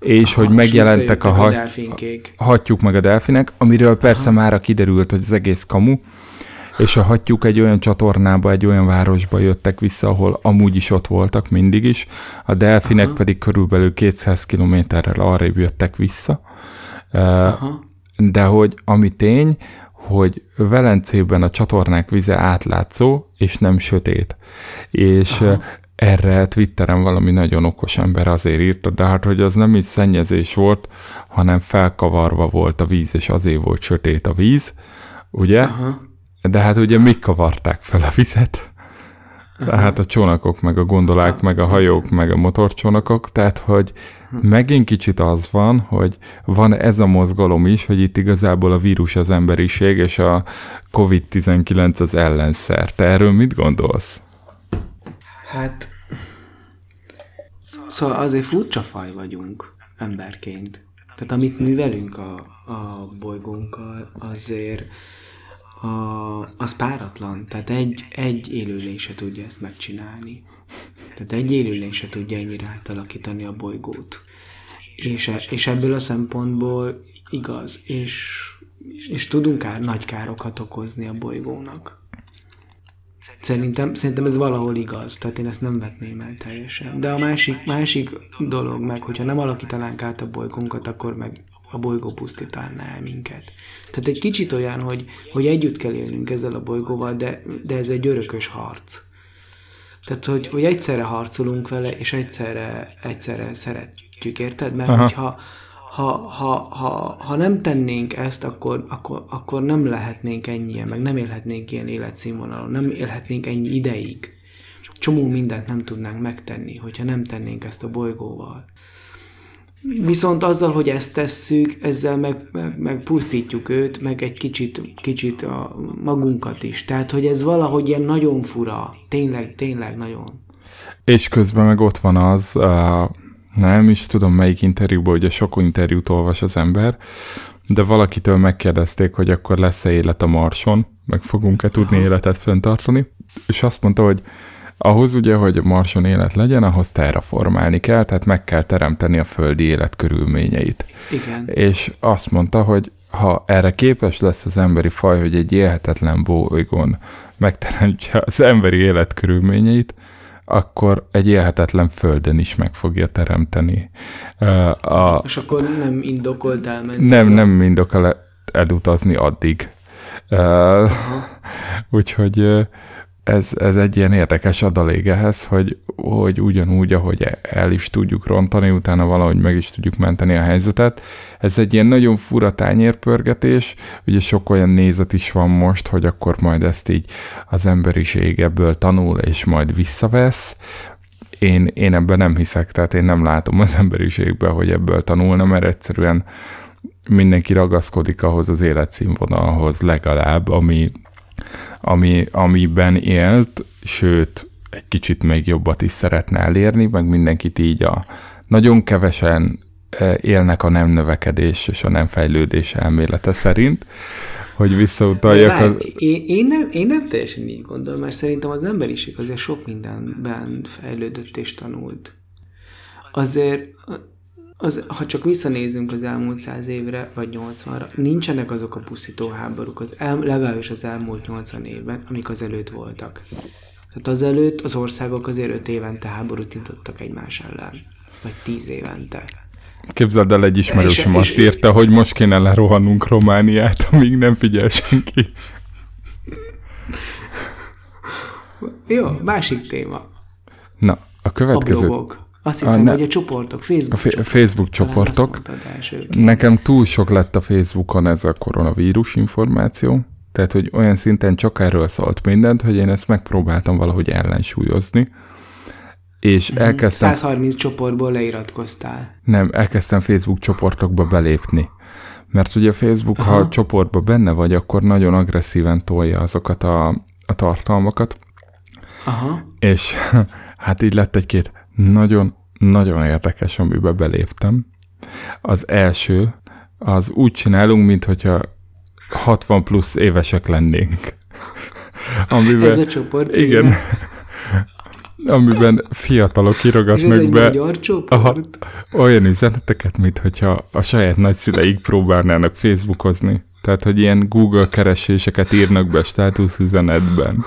és Aha, hogy megjelentek a, hagy, delfinkék. hattyúk meg a delfinek, amiről persze már kiderült, hogy az egész kamu, és a hattyúk egy olyan csatornába, egy olyan városba jöttek vissza, ahol amúgy is ott voltak mindig is, a delfinek Aha. pedig körülbelül 200 kilométerrel arrébb jöttek vissza, Aha. De hogy ami tény, hogy Velencében a csatornák vize átlátszó, és nem sötét. És Aha. erre Twitteren valami nagyon okos ember azért írta, de hát, hogy az nem is szennyezés volt, hanem felkavarva volt a víz, és azért volt sötét a víz, ugye? Aha. De hát ugye mik kavarták fel a vizet? Tehát a csónakok, meg a gondolák, meg a hajók, meg a motorcsónakok, tehát hogy megint kicsit az van, hogy van ez a mozgalom is, hogy itt igazából a vírus az emberiség, és a COVID-19 az ellenszer. Te erről mit gondolsz? Hát, szóval azért furcsa faj vagyunk emberként. Tehát amit művelünk a, a bolygónkkal, azért a, az páratlan. Tehát egy, egy élőlény se tudja ezt megcsinálni. Tehát egy élőlény se tudja ennyire átalakítani a bolygót. És, e, és ebből a szempontból igaz, és, és tudunk kár, nagy károkat okozni a bolygónak. Szerintem, szerintem ez valahol igaz, tehát én ezt nem vetném el teljesen. De a másik, másik dolog meg, hogyha nem alakítanánk át a bolygónkat, akkor meg a bolygó pusztítaná el minket. Tehát egy kicsit olyan, hogy, hogy együtt kell élnünk ezzel a bolygóval, de, de ez egy örökös harc. Tehát, hogy, hogy egyszerre harcolunk vele, és egyszerre, egyszerre szeretjük, érted? Mert Aha. hogyha ha, ha, ha, ha nem tennénk ezt, akkor, akkor, akkor nem lehetnénk ennyien, meg nem élhetnénk ilyen életszínvonalon, nem élhetnénk ennyi ideig. Csomó mindent nem tudnánk megtenni, hogyha nem tennénk ezt a bolygóval. Viszont azzal, hogy ezt tesszük, ezzel meg, meg, meg pusztítjuk őt, meg egy kicsit, kicsit a magunkat is. Tehát, hogy ez valahogy ilyen nagyon fura. Tényleg, tényleg nagyon. És közben meg ott van az, uh, nem is tudom melyik interjúban, ugye sok interjút olvas az ember, de valakitől megkérdezték, hogy akkor lesz-e élet a Marson, meg fogunk-e tudni életet fenntartani, és azt mondta, hogy ahhoz ugye, hogy Marson élet legyen, ahhoz terraformálni kell, tehát meg kell teremteni a földi élet körülményeit. Igen. És azt mondta, hogy ha erre képes lesz az emberi faj, hogy egy élhetetlen bolygón megteremtse az emberi élet körülményeit, akkor egy élhetetlen földön is meg fogja teremteni. A, És akkor nem indokolt elmenni? Nem, nem indokol elutazni addig. Úgyhogy ez, ez egy ilyen érdekes adalék ehhez, hogy, hogy ugyanúgy, ahogy el is tudjuk rontani, utána valahogy meg is tudjuk menteni a helyzetet. Ez egy ilyen nagyon fura tányérpörgetés, ugye sok olyan nézet is van most, hogy akkor majd ezt így az emberiség ebből tanul, és majd visszavesz. Én, én ebben nem hiszek, tehát én nem látom az emberiségbe, hogy ebből tanulna, mert egyszerűen mindenki ragaszkodik ahhoz az életszínvonalhoz legalább, ami ami, amiben élt, sőt, egy kicsit még jobbat is szeretne elérni, meg mindenkit így a nagyon kevesen e, élnek a nem növekedés és a nem fejlődés elmélete szerint, hogy visszautaljak az... Én, én, nem, én nem teljesen így gondolom, mert szerintem az emberiség azért sok mindenben fejlődött és tanult. Azért az, ha csak visszanézünk az elmúlt száz évre, vagy nyolcvanra, nincsenek azok a pusztító háborúk, az el, legalábbis az elmúlt nyolcvan évben, amik az előtt voltak. Tehát azelőtt az országok azért öt évente háborút nyitottak egymás ellen, vagy tíz évente. Képzeld el, egy ismerősöm azt írta, hogy most kéne lerohannunk Romániát, amíg nem figyel senki. Jó, másik téma. Na, a következő... A blogok. Azt hiszem, a, ne, hogy a csoportok, Facebook a csoportok. Facebook csoportok. Nekem túl sok lett a Facebookon ez a koronavírus információ, tehát, hogy olyan szinten csak erről szólt mindent, hogy én ezt megpróbáltam valahogy ellensúlyozni, és mm-hmm. elkezdtem... 130 csoportból leiratkoztál. Nem, elkezdtem Facebook csoportokba belépni. Mert ugye a Facebook, Aha. ha a csoportba benne vagy, akkor nagyon agresszíven tolja azokat a, a tartalmakat. Aha. És hát így lett egy-két nagyon-nagyon érdekes, amiben beléptem. Az első, az úgy csinálunk, mintha 60 plusz évesek lennénk. Amiben, Ez a csoport címe. Igen. amiben fiatalok kirogatnak És ez be magyar csoport? Aha, olyan üzeneteket, mint hogyha a saját nagyszüleik próbálnának Facebookozni. Tehát, hogy ilyen Google kereséseket írnak be státuszüzenetben.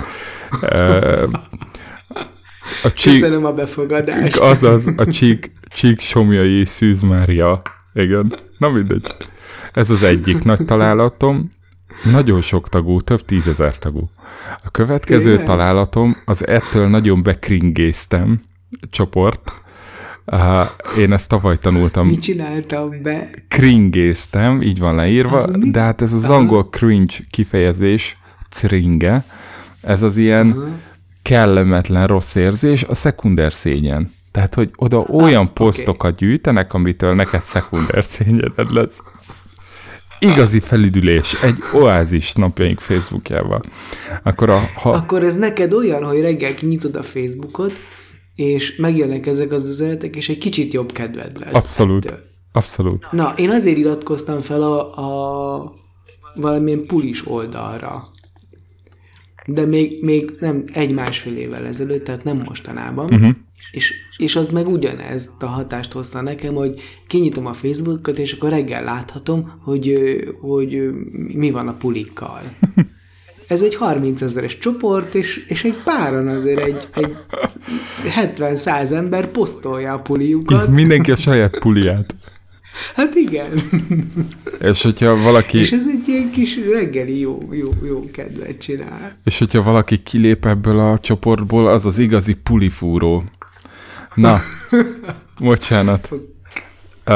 A csík, Köszönöm a befogadást. Azaz, a csík, csík somjai Szűz Mária. Igen, na mindegy. Ez az egyik nagy találatom. Nagyon sok tagú, több tízezer tagú. A következő Tényleg? találatom az ettől nagyon bekringéztem csoport. Uh, én ezt tavaly tanultam. Mit csináltam be? Kringéztem, így van leírva, Az de hát ez az angol cringe kifejezés, cringe, ez az ilyen Aha. Kellemetlen rossz érzés, a szekunder szégyen. Tehát, hogy oda olyan oké. posztokat gyűjtenek, amitől neked szekunder szégyened lesz. Igazi felüdülés, egy oázis napjaink Facebookjával. Akkor a, ha, Akkor ez neked olyan, hogy reggel kinyitod a Facebookot, és megjönnek ezek az üzenetek, és egy kicsit jobb kedved lesz. abszolút, ettől. abszolút. Na, én azért iratkoztam fel a, a valamilyen pulis oldalra. De még, még nem egy-másfél évvel ezelőtt, tehát nem mostanában. Uh-huh. És, és az meg ugyanezt a hatást hozta nekem, hogy kinyitom a Facebookot, és akkor reggel láthatom, hogy, hogy mi van a pulikkal. Ez egy 30 ezeres csoport, és, és egy páran azért egy, egy 70-100 ember posztolja a puliukat. Mindenki a saját puliát. Hát igen. És hogyha valaki, És ez egy ilyen kis reggeli jó, jó, jó kedvet csinál. és hogyha valaki kilép ebből a csoportból, az az igazi pulifúró. Na, bocsánat. A,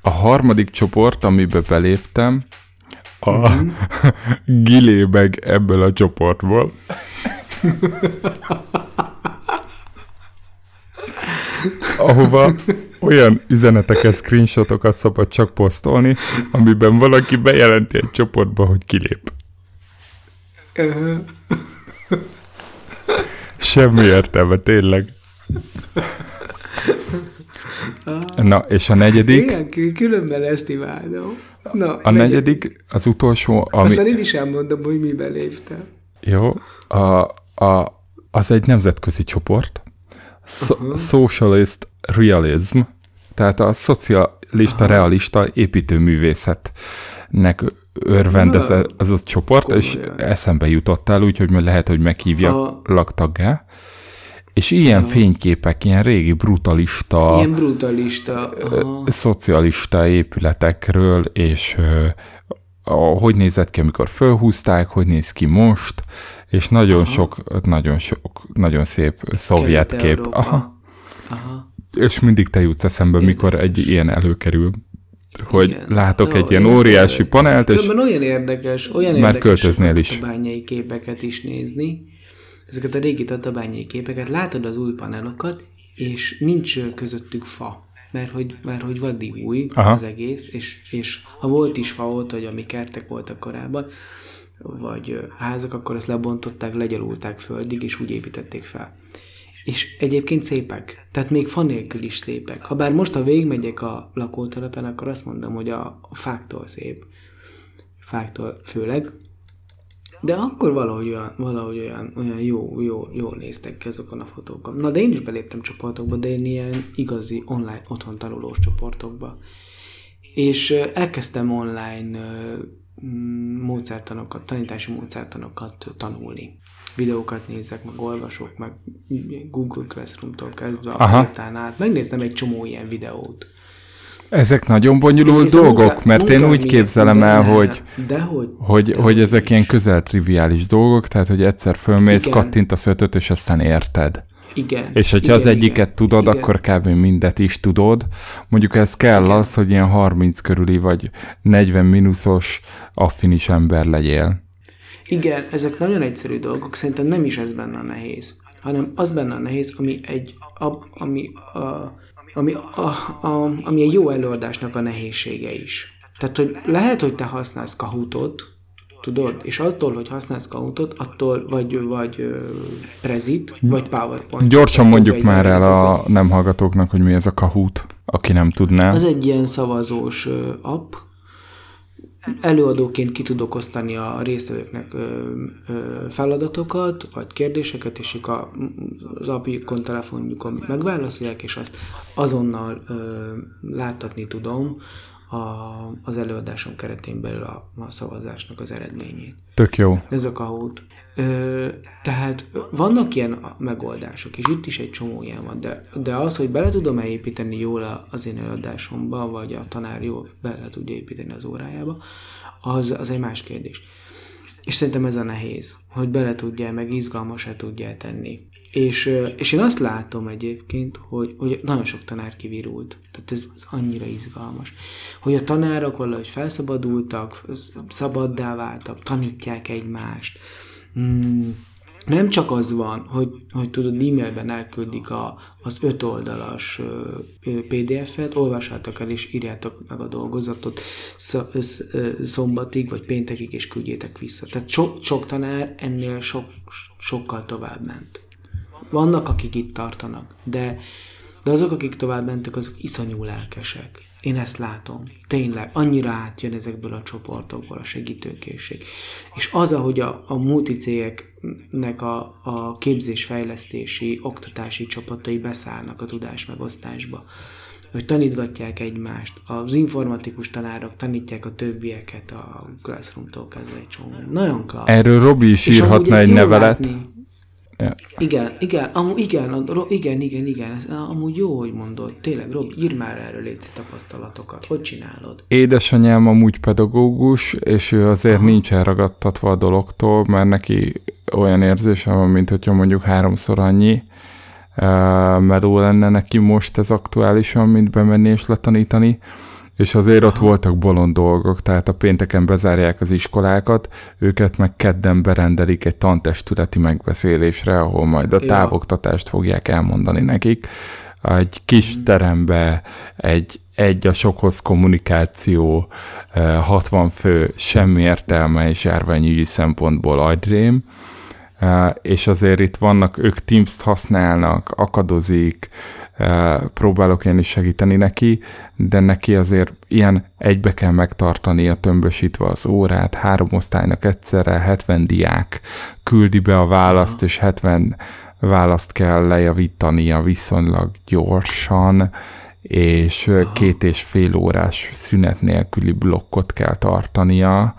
a harmadik csoport, amiben beléptem, a gilébeg ebből a csoportból. ahova olyan üzeneteket, screenshotokat szabad csak posztolni, amiben valaki bejelenti egy csoportba, hogy kilép. Semmi értelme, tényleg. Na, és a negyedik, Igen, kül- különben ezt imádom. Na, a negyedik, az utolsó, ami... Aztán én is elmondom, hogy miben léptem. Jó, a, a, az egy nemzetközi csoport, so, Aha. Socialist Realism, tehát a szocialista, realista építőművészetnek örvend ez a, ez a csoport, és Komolyan. eszembe jutottál, úgyhogy lehet, hogy meghívjak A- laktaggá. És ilyen fényképek, ilyen régi brutalista, Ilyen brutalista. Aha. szocialista épületekről, és a, hogy nézett ki, amikor fölhúzták, hogy néz ki most, és nagyon Aha. sok, nagyon sok, nagyon szép szovjet kép. Aha. Aha. És mindig te jutsz eszembe, mikor egy ilyen előkerül, hogy Igen. látok Jó, egy ilyen óriási panelt, és Különben olyan érdekes, olyan Már érdekes költöznél a is. tatabányai képeket is nézni. Ezeket a régi tatabányai képeket, látod az új panelokat, és nincs közöttük fa. Mert hogy, mert hogy vadi új Aha. az egész, és, és ha volt is fa ott, vagy ami kertek voltak korábban, vagy házak, akkor ezt lebontották, legyalulták földig, és úgy építették fel. És egyébként szépek. Tehát még fa nélkül is szépek. Ha bár most, ha végigmegyek a lakótelepen, akkor azt mondom, hogy a, a fáktól szép. Fáktól főleg. De akkor valahogy olyan, valahogy olyan, olyan jó, jó, jól néztek ki azokon a fotókon. Na, de én is beléptem csoportokba, de én ilyen igazi online otthon tanulós csoportokba. És elkezdtem online módszertanokat, tanítási módszertanokat tanulni. Videókat nézek, meg olvasok, meg Google Classroom-tól kezdve, Aha. a Pétán át. Megnéztem egy csomó ilyen videót. ezek nagyon bonyolult a dolgok, munka- mert én munka úgy miatt- képzelem el, de- hogy hogy, dehogy hogy ezek is. ilyen közel triviális dolgok, tehát hogy egyszer fölmész, Igen. kattintasz ötöt, és aztán érted. Igen. És hogyha igen, az egyiket igen, tudod, igen. akkor kb. mindet is tudod. Mondjuk ez kell Igen. az, hogy ilyen 30 körüli vagy 40 mínuszos affinis ember legyél. Igen, ezek nagyon egyszerű dolgok, szerintem nem is ez benne a nehéz, hanem az benne a nehéz, ami egy, a, ami, a, ami, a, a, ami egy jó előadásnak a nehézsége is. Tehát, hogy lehet, hogy te használsz Kahootot, tudod, és attól, hogy használsz Kahootot, attól vagy, vagy Prezit, vagy PowerPoint. Gyorsan mondjuk már el a nem hallgatóknak, hogy mi ez a Kahoot, aki nem tudná. Az egy ilyen szavazós app. Előadóként ki tudok osztani a résztvevőknek feladatokat, vagy kérdéseket, és ők a, az appjukon, telefonjukon megválaszolják, és azt azonnal ö, láttatni tudom a, az előadásom keretén belül a, a szavazásnak az eredményét. Tök jó. Ez a kahút. Ö, tehát vannak ilyen megoldások, és itt is egy csomó ilyen van, de, de az, hogy bele tudom-e építeni jól az én előadásomba, vagy a tanár jól bele tudja építeni az órájába, az, az egy más kérdés. És szerintem ez a nehéz, hogy bele tudja, meg izgalmasá tudja tenni. És, és én azt látom egyébként, hogy, hogy nagyon sok tanár kivirult. Tehát ez, ez annyira izgalmas. Hogy a tanárok valahogy felszabadultak, szabaddá váltak, tanítják egymást. Mm, nem csak az van, hogy, hogy tudod, e-mailben elküldik a, az öt oldalas PDF-et, olvassátok el és írjátok meg a dolgozatot szombatig vagy péntekig, és küldjétek vissza. Tehát sok, sok tanár ennél sok, sokkal tovább ment. Vannak, akik itt tartanak, de, de azok, akik tovább mentek, azok iszonyú lelkesek. Én ezt látom. Tényleg, annyira átjön ezekből a csoportokból a segítőkészség. És az, ahogy a, a multicégeknek a, a képzésfejlesztési, oktatási csapatai beszállnak a tudás megosztásba, hogy tanítgatják egymást. Az informatikus tanárok tanítják a többieket a Classroom-tól kezdve egy csomó. Nagyon klassz. Erről Robi is írhatna egy nevelet. Látni, Ja. Igen, igen, amú, igen, igen, igen, igen, ez amúgy jó, hogy mondod. Tényleg, Rob, ír már erről légy tapasztalatokat. Hogy csinálod? Édesanyám amúgy pedagógus, és ő azért Aha. nincs elragadtatva a dologtól, mert neki olyan érzése van, mint hogyha mondjuk háromszor annyi uh, meló lenne neki most ez aktuálisan, mint bemenni és letanítani és azért ott voltak bolond dolgok, tehát a pénteken bezárják az iskolákat, őket meg kedden berendelik egy tantestületi megbeszélésre, ahol majd a távoktatást fogják elmondani nekik. Egy kis mhm. terembe, egy, egy a sokhoz kommunikáció, 60 eh, fő, semmi értelme és járványügyi szempontból agyrém, és azért itt vannak, ők Teams-t használnak, akadozik, próbálok én is segíteni neki, de neki azért ilyen egybe kell megtartani a tömbösítve az órát, három osztálynak egyszerre, 70 diák küldi be a választ, és 70 választ kell lejavítania viszonylag gyorsan, és két és fél órás szünet nélküli blokkot kell tartania.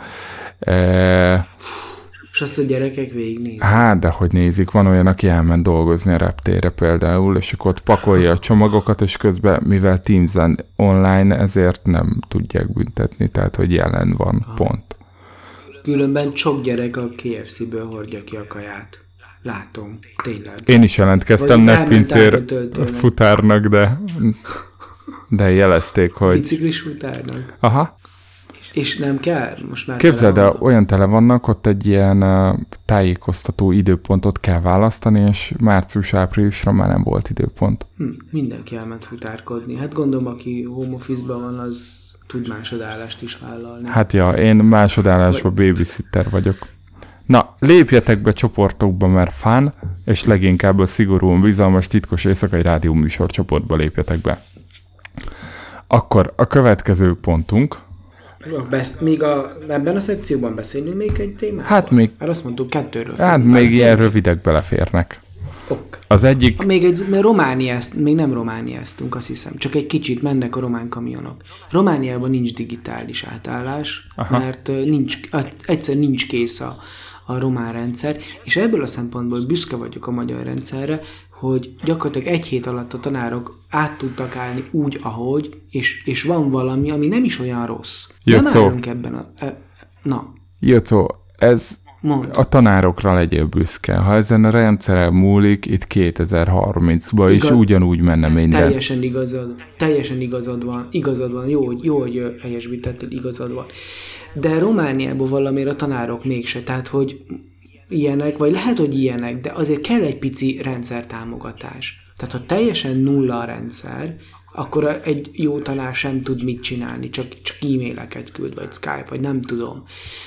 És azt a gyerekek végignézik. Hát, de hogy nézik, van olyan, aki elment dolgozni a reptére például, és akkor ott pakolja a csomagokat, és közben, mivel teams online, ezért nem tudják büntetni, tehát hogy jelen van, Aha. pont. Különben sok gyerek a KFC-ből hordja ki a kaját. Látom, tényleg. Én is jelentkeztem netpincér futárnak, de, de jelezték, hogy... Biciklis futárnak? Aha. És nem kell? Most már Képzeld el, olyan tele vannak, ott egy ilyen tájékoztató időpontot kell választani, és március-áprilisra már nem volt időpont. Hm, mindenki elment futárkodni. Hát gondolom, aki home office van, az tud másodállást is vállalni. Hát ja, én másodállásban Vagy... babysitter vagyok. Na, lépjetek be csoportokba, mert fán, és leginkább a szigorúan bizalmas titkos éjszakai rádió műsorcsoportba lépjetek be. Akkor a következő pontunk, Besz, még a, ebben a szekcióban beszélünk még egy témát? Hát még... Mert azt mondtuk kettőről. Hát még ilyen rövidek beleférnek. Ok. Az egyik... Még egy, mert Romániázt, még nem Romániáztunk, azt hiszem. Csak egy kicsit mennek a román kamionok. Romániában nincs digitális átállás, Aha. mert nincs, egyszer nincs kész a, a román rendszer, és ebből a szempontból büszke vagyok a magyar rendszerre, hogy gyakorlatilag egy hét alatt a tanárok át tudtak állni úgy, ahogy, és, és van valami, ami nem is olyan rossz. Jöccó. Ebben a... E, na. Jöccó, ez Mond. a tanárokra legyél büszke. Ha ezen a rendszeren múlik, itt 2030-ban is ugyanúgy menne minden. Teljesen igazad, teljesen igazad van, igazad van, jó, jó hogy helyesbítetted, igazad van. De Romániában valamiért a tanárok mégse, tehát hogy ilyenek, vagy lehet, hogy ilyenek, de azért kell egy pici rendszertámogatás. Tehát ha teljesen nulla a rendszer, akkor egy jó tanár sem tud mit csinálni, csak, csak e-maileket küld, vagy Skype, vagy nem tudom.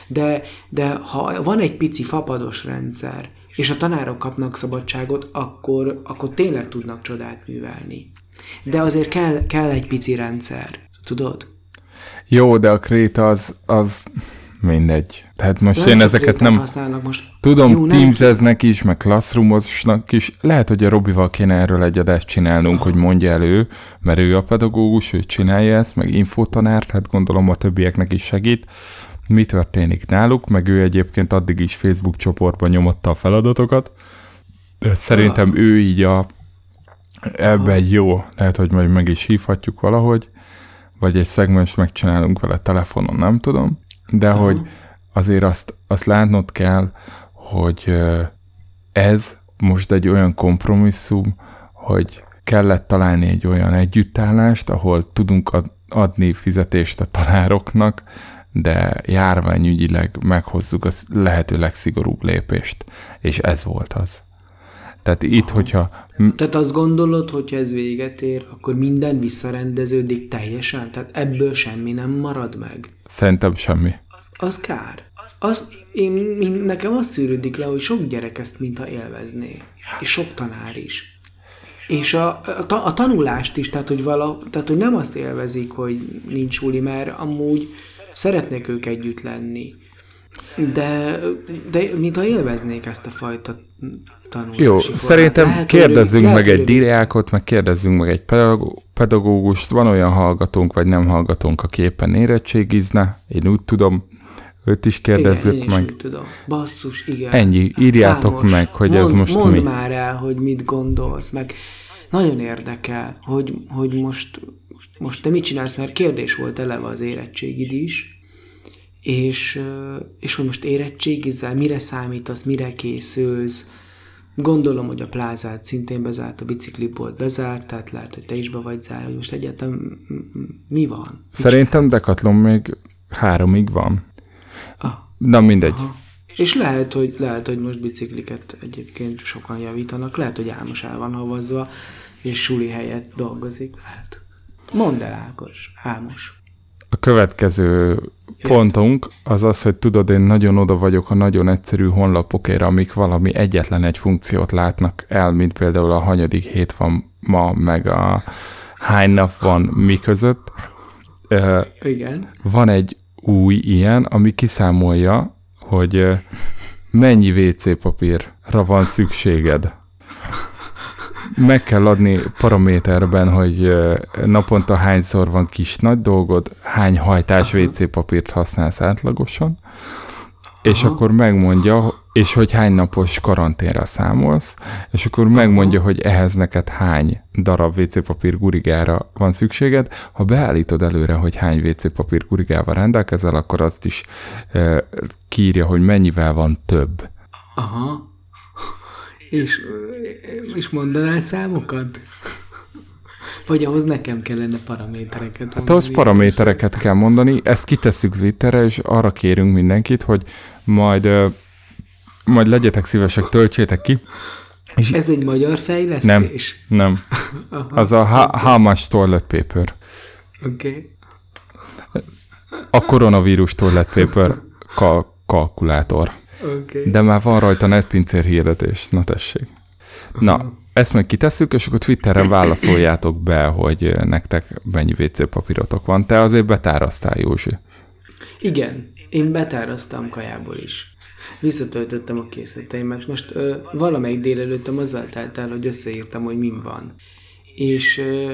De, de ha van egy pici fapados rendszer, és a tanárok kapnak szabadságot, akkor, akkor tényleg tudnak csodát művelni. De azért kell, kell egy pici rendszer, tudod? Jó, de a kréta az, az mindegy. Tehát most Nem én ezeket nem... használnak most. Tudom, Jó, Teamseznek is, meg Classroomosnak is. Lehet, hogy a Robival kéne erről egy adást csinálnunk, hogy mondja elő, mert ő a pedagógus, ő csinálja ezt, meg infotanár, hát gondolom a többieknek is segít. Mi történik náluk, meg ő egyébként addig is Facebook csoportban nyomotta a feladatokat. De szerintem ő így a ebbe egy jó, lehet, hogy majd meg is hívhatjuk valahogy, vagy egy szegmens megcsinálunk vele telefonon, nem tudom, de Aha. hogy azért azt, azt látnod kell, hogy ez most egy olyan kompromisszum, hogy kellett találni egy olyan együttállást, ahol tudunk ad- adni fizetést a tanároknak, de járványügyileg meghozzuk a lehető legszigorúbb lépést. És ez volt az. Tehát itt, hogyha Tehát azt gondolod, hogyha ez véget ér, akkor minden visszarendeződik teljesen? Tehát ebből semmi nem marad meg? szerintem semmi. Az kár. Az, én, én, nekem azt szűrődik le, hogy sok gyerek ezt mintha élvezné. És sok tanár is. És a, a, a tanulást is, tehát hogy, vala, tehát hogy nem azt élvezik, hogy nincs suli, mert amúgy szeretnék ők együtt lenni. De, de mintha élveznék ezt a fajta tanulási Jó, formát. szerintem Lehet, kérdezzünk rövid- meg lehet, egy diákot, meg kérdezzünk meg egy pedagó- pedagógust. Van olyan hallgatónk, vagy nem hallgatónk, aki éppen érettségizne. Én úgy tudom, őt is kérdezzük igen, én is meg. úgy tudom. Basszus, igen. Ennyi, írjátok Ámos, meg, hogy mondd, ez most mondd mi. már el, hogy mit gondolsz, meg nagyon érdekel, hogy, hogy most, most te mit csinálsz, mert kérdés volt eleve az érettségid is, és, és hogy most érettségizel, mire számítasz, mire készülsz, Gondolom, hogy a plázát szintén bezárt, a biciklibolt bezárt, tehát lehet, hogy te is be vagy zárva, hogy most egyáltalán mi van? Szerintem? Decathlon még háromig van. Ah. Na mindegy. Aha. És lehet hogy, lehet, hogy most bicikliket egyébként sokan javítanak, lehet, hogy Álmos el van havazva, és suli helyett dolgozik, lehet. Mondd el, Ákos, Álmos. A következő pontunk az az, hogy tudod, én nagyon oda vagyok a nagyon egyszerű honlapokért, amik valami egyetlen egy funkciót látnak el, mint például a hanyadik hét van ma, meg a hány nap van mi között. Igen. Van egy új ilyen, ami kiszámolja, hogy mennyi WC papírra van szükséged. Meg kell adni paraméterben, hogy naponta hányszor van kis nagy dolgod, hány hajtás WC papírt használsz átlagosan, és Aha. akkor megmondja, és hogy hány napos karanténra számolsz, és akkor megmondja, hogy ehhez neked hány darab WC papír gurigára van szükséged. Ha beállítod előre, hogy hány WC papír gurigával rendelkezel, akkor azt is e, kiírja, hogy mennyivel van több. Aha. És, és mondanál számokat? Vagy ahhoz nekem kellene paramétereket Hát ahhoz mondani? paramétereket kell mondani, ezt kitesszük Twitterre, és arra kérünk mindenkit, hogy majd, majd legyetek szívesek, töltsétek ki. És Ez egy magyar fejlesztés? nem, Aha. az a how much toilet paper. Oké. Okay. A koronavírus toilet paper kal- kalkulátor. Okay. De már van rajta netpincér hirdetés, na tessék. Na, ezt meg kitesszük, és akkor Twitteren válaszoljátok be, hogy nektek mennyi WC papírotok van. Te azért betárasztál, Józsi. Igen, én betáraztam kajából is. Visszatöltöttem a készleteimet. Most ö, valamelyik délelőttem azzal telt el, hogy összeírtam, hogy min van. És ö,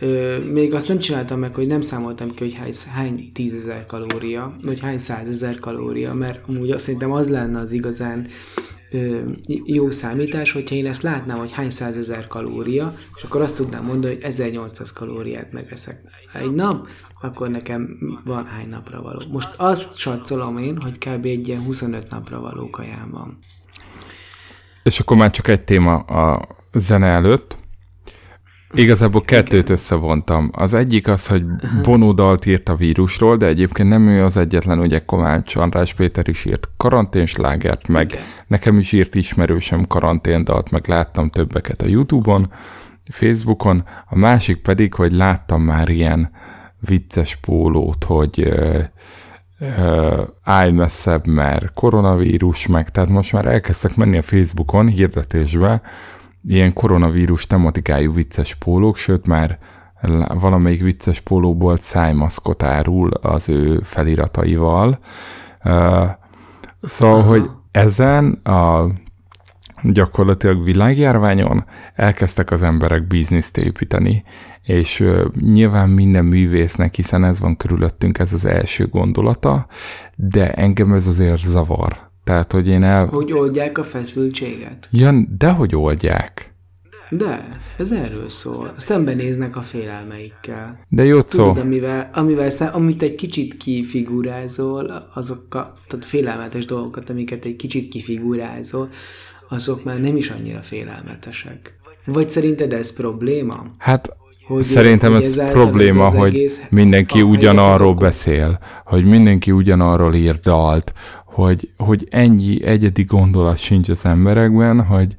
ö, még azt nem csináltam meg, hogy nem számoltam ki, hogy hány, hány tízezer kalória, vagy hány százezer kalória, mert amúgy azt szerintem az lenne az igazán jó számítás, hogyha én ezt látnám, hogy hány százezer kalória, és akkor azt tudnám mondani, hogy 1800 kalóriát megeszek egy nap, akkor nekem van hány napra való. Most azt satszolom én, hogy kb. egy ilyen 25 napra való kajám van. És akkor már csak egy téma a zene előtt. Igazából kettőt összevontam. Az egyik az, hogy Bono dalt írt a vírusról, de egyébként nem ő az egyetlen, ugye Kovács András Péter is írt karanténslágert, meg Igen. nekem is írt ismerősem karanténdalt, meg láttam többeket a Youtube-on, Facebookon. A másik pedig, hogy láttam már ilyen vicces pólót, hogy ö, ö, állj messzebb, mert koronavírus, meg tehát most már elkezdtek menni a Facebookon hirdetésbe ilyen koronavírus tematikájú vicces pólók, sőt már valamelyik vicces pólóból szájmaszkot árul az ő felirataival. Szóval, Aha. hogy ezen a gyakorlatilag világjárványon elkezdtek az emberek bizniszt építeni, és nyilván minden művésznek, hiszen ez van körülöttünk, ez az első gondolata, de engem ez azért zavar. Tehát, hogy én el... Hogy oldják a feszültséget? Ja, de hogy oldják. De, ez erről szól. Szembenéznek a félelmeikkel. De jó szó. Tudod, amivel, amivel szem, amit egy kicsit kifigurázol, azok a tehát félelmetes dolgokat, amiket egy kicsit kifigurázol, azok már nem is annyira félelmetesek. Vagy szerinted ez probléma? Hát hogy, Szerintem hogy ez probléma, ez hogy mindenki ugyanarról beszél, hogy mindenki ugyanarról ír dalt, hogy, hogy ennyi egyedi gondolat sincs az emberekben, hogy,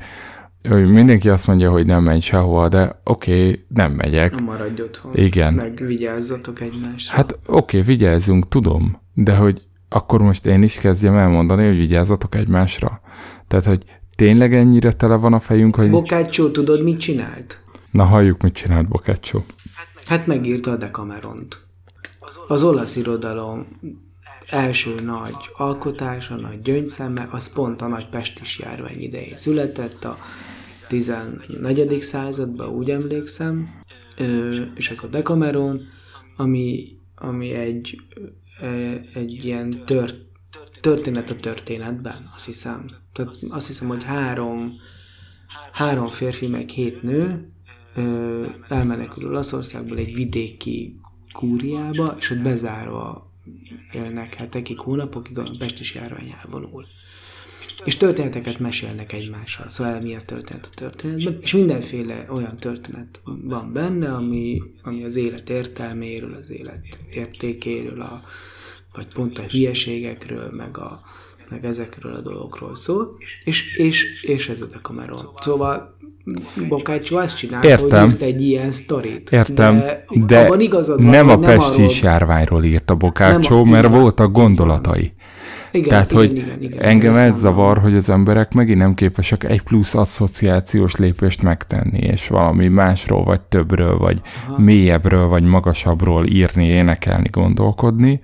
hogy mindenki azt mondja, hogy nem menj sehova, de oké, okay, nem megyek. Maradj otthon. Igen. Meg vigyázzatok egymásra. Hát oké, okay, vigyázzunk, tudom, de hogy akkor most én is kezdjem elmondani, hogy vigyázzatok egymásra. Tehát, hogy tényleg ennyire tele van a fejünk, hogy... Bokácsó, tudod, mit csinált? Na, halljuk, mit csinált Bokácsó. Hát megírta a Decameront. Az olasz irodalom első nagy alkotása, nagy gyöngyszeme, az pont a nagy pestis járvány idején született, a 14. században, úgy emlékszem, és ez a Decameron, ami, ami egy, egy ilyen tört, történet a történetben, azt hiszem. Tehát azt hiszem, hogy három, három férfi meg hét nő elmenekül Olaszországból egy vidéki kúriába, és ott bezárva élnek hetekig, hónapokig, a pestis járvány elvonul. És történeteket mesélnek egymással, szóval milyen történet a történetben, és mindenféle olyan történet van benne, ami, ami az élet értelméről, az élet értékéről, a, vagy pont a hülyeségekről, meg, a, meg ezekről a dolgokról szól, és, és, és ez a Decameron. Szóval Bokácsó azt csinálta, Értem. hogy írt egy ilyen sztorit. Értem, de, de nem a pestis járványról írt a Bokácsó, mert voltak gondolatai. Igen, Tehát, igen, hogy igen, igen, engem ez zavar, hogy az emberek megint nem képesek egy plusz asszociációs lépést megtenni, és valami másról, vagy többről, vagy Aha. mélyebbről, vagy magasabbról írni, énekelni, gondolkodni,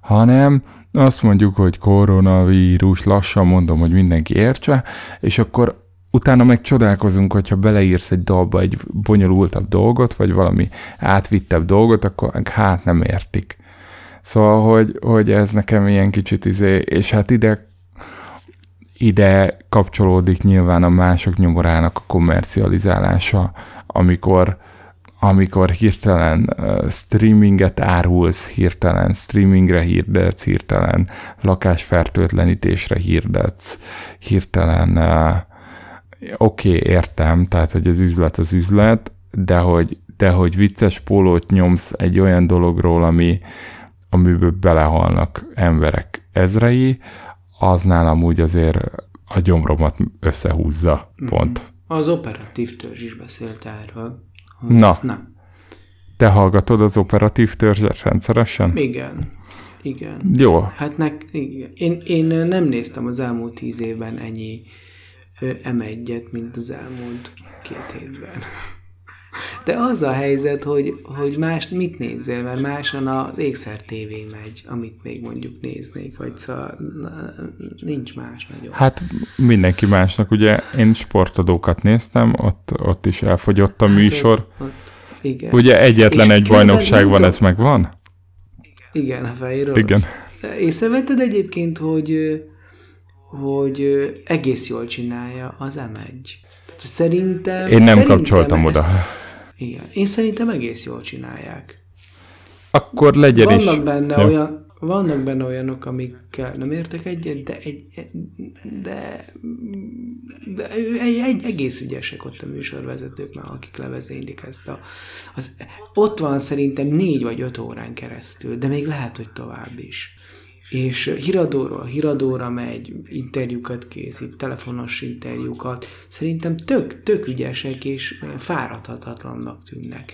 hanem azt mondjuk, hogy koronavírus, lassan mondom, hogy mindenki értse, és akkor utána meg csodálkozunk, hogyha beleírsz egy dalba egy bonyolultabb dolgot, vagy valami átvittebb dolgot, akkor hát nem értik. Szóval, hogy, hogy ez nekem ilyen kicsit izé, és hát ide ide kapcsolódik nyilván a mások nyomorának a kommercializálása, amikor amikor hirtelen streaminget árulsz, hirtelen streamingre hirdetsz, hirtelen lakásfertőtlenítésre hirdetsz, hirtelen oké, okay, értem, tehát, hogy az üzlet az üzlet, de hogy, de hogy vicces pólót nyomsz egy olyan dologról, ami, amiből belehalnak emberek ezrei, az nálam úgy azért a gyomromat összehúzza, pont. Mm-hmm. Az operatív törzs is beszélt erről. Na, nem. te hallgatod az operatív törzset rendszeresen? Igen. Igen. Jó. Hát nek, igen. Én, én nem néztem az elmúlt tíz évben ennyi M1-et, mint az elmúlt két hétben. De az a helyzet, hogy, hogy más mit nézzél, mert máson az Ékszer TV megy, amit még mondjuk néznék, vagy szóval nincs más nagyon. Hát mindenki másnak, ugye én sportadókat néztem, ott, ott is elfogyott a hát műsor. Ott, ott, igen. Ugye egyetlen És egy bajnokság van, ez meg van? Igen, a fehér Igen. Észrevetted egyébként, hogy hogy egész jól csinálja az M1. Tehát szerintem... Én nem szerintem kapcsoltam ezt, oda. Igen, én szerintem egész jól csinálják. Akkor legyen vannak is. Benne olyan, vannak benne olyanok, amikkel nem értek egyet, de, egy, de, de egy, egy, egész ügyesek ott a műsorvezetők már, akik levezénylik ezt a... Az, ott van szerintem négy vagy öt órán keresztül, de még lehet, hogy tovább is és híradóról híradóra megy, interjúkat készít, telefonos interjúkat. Szerintem tök, tök ügyesek és fáradhatatlannak tűnnek.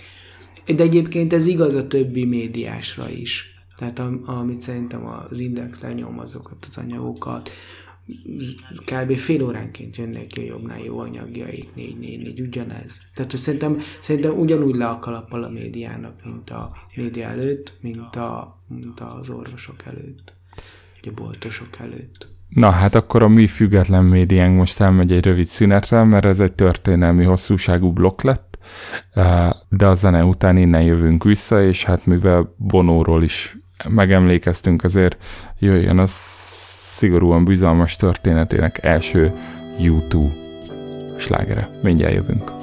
De egyébként ez igaz a többi médiásra is. Tehát amit szerintem az Index lenyom azokat az anyagokat, kb. fél óránként jönnek ki a jobbnál jó anyagjaik, négy, négy, négy, ugyanez. Tehát hogy szerintem, szerintem ugyanúgy le a kalappal a médiának, mint a média előtt, mint, a, mint az orvosok előtt. A boltosok előtt. Na hát akkor a mi független médiánk most elmegy egy rövid szünetre, mert ez egy történelmi hosszúságú blokk lett, de a zene után innen jövünk vissza, és hát mivel Bonóról is megemlékeztünk, azért jöjjön a szigorúan bizalmas történetének első YouTube slágere. Mindjárt jövünk.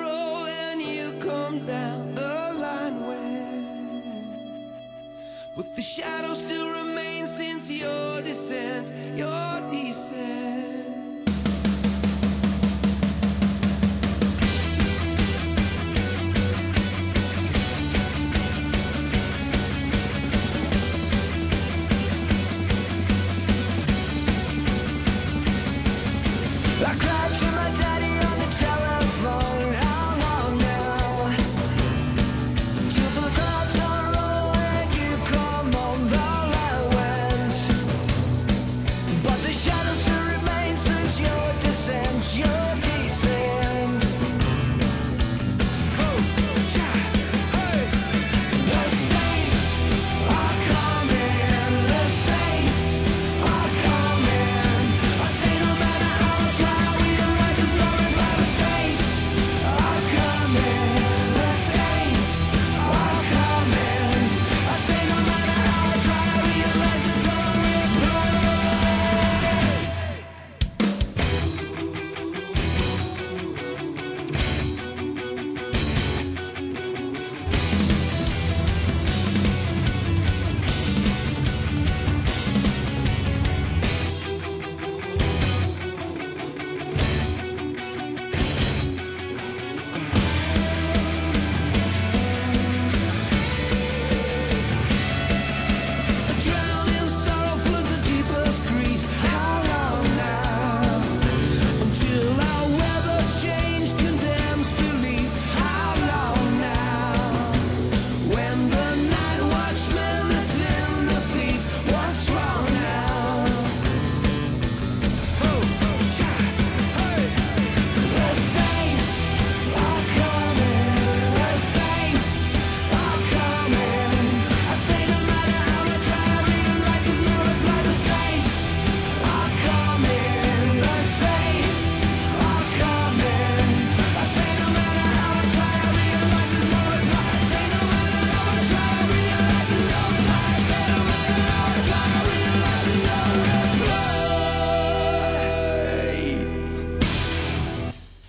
come down the line where, but the shadow still remain since your descent, your descent.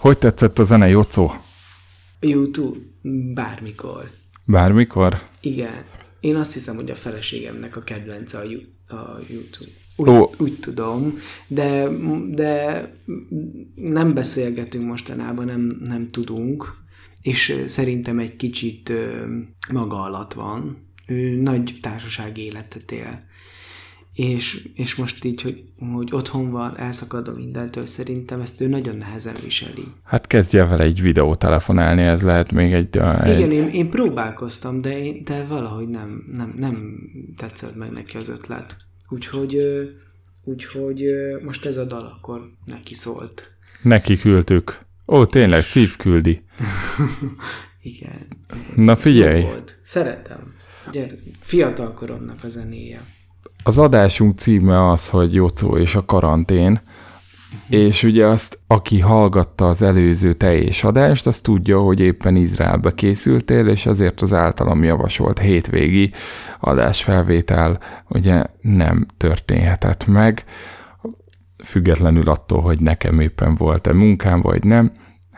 Hogy tetszett a zene, Jocó? YouTube bármikor. Bármikor? Igen. Én azt hiszem, hogy a feleségemnek a kedvence a, a YouTube. Úgy, oh. úgy tudom, de, de nem beszélgetünk mostanában, nem, nem tudunk, és szerintem egy kicsit maga alatt van. Ő nagy társasági életet él és, és most így, hogy, hogy otthon van, elszakadva mindentől, szerintem ezt ő nagyon nehezen viseli. Hát kezdje vele egy videót telefonálni, ez lehet még egy... egy... Igen, én, én próbálkoztam, de, én, de valahogy nem, nem, nem tetszett meg neki az ötlet. Úgyhogy, úgyhogy most ez a dal akkor neki szólt. Neki küldtük. Ó, tényleg, szív küldi. igen. Na figyelj! Szeretem. Gyere, fiatal koromnak a zenéje. Az adásunk címe az, hogy Jocó és a karantén, és ugye azt, aki hallgatta az előző teljes adást, az tudja, hogy éppen Izraelbe készültél, és azért az általam javasolt hétvégi adásfelvétel ugye nem történhetett meg, függetlenül attól, hogy nekem éppen volt-e munkám, vagy nem,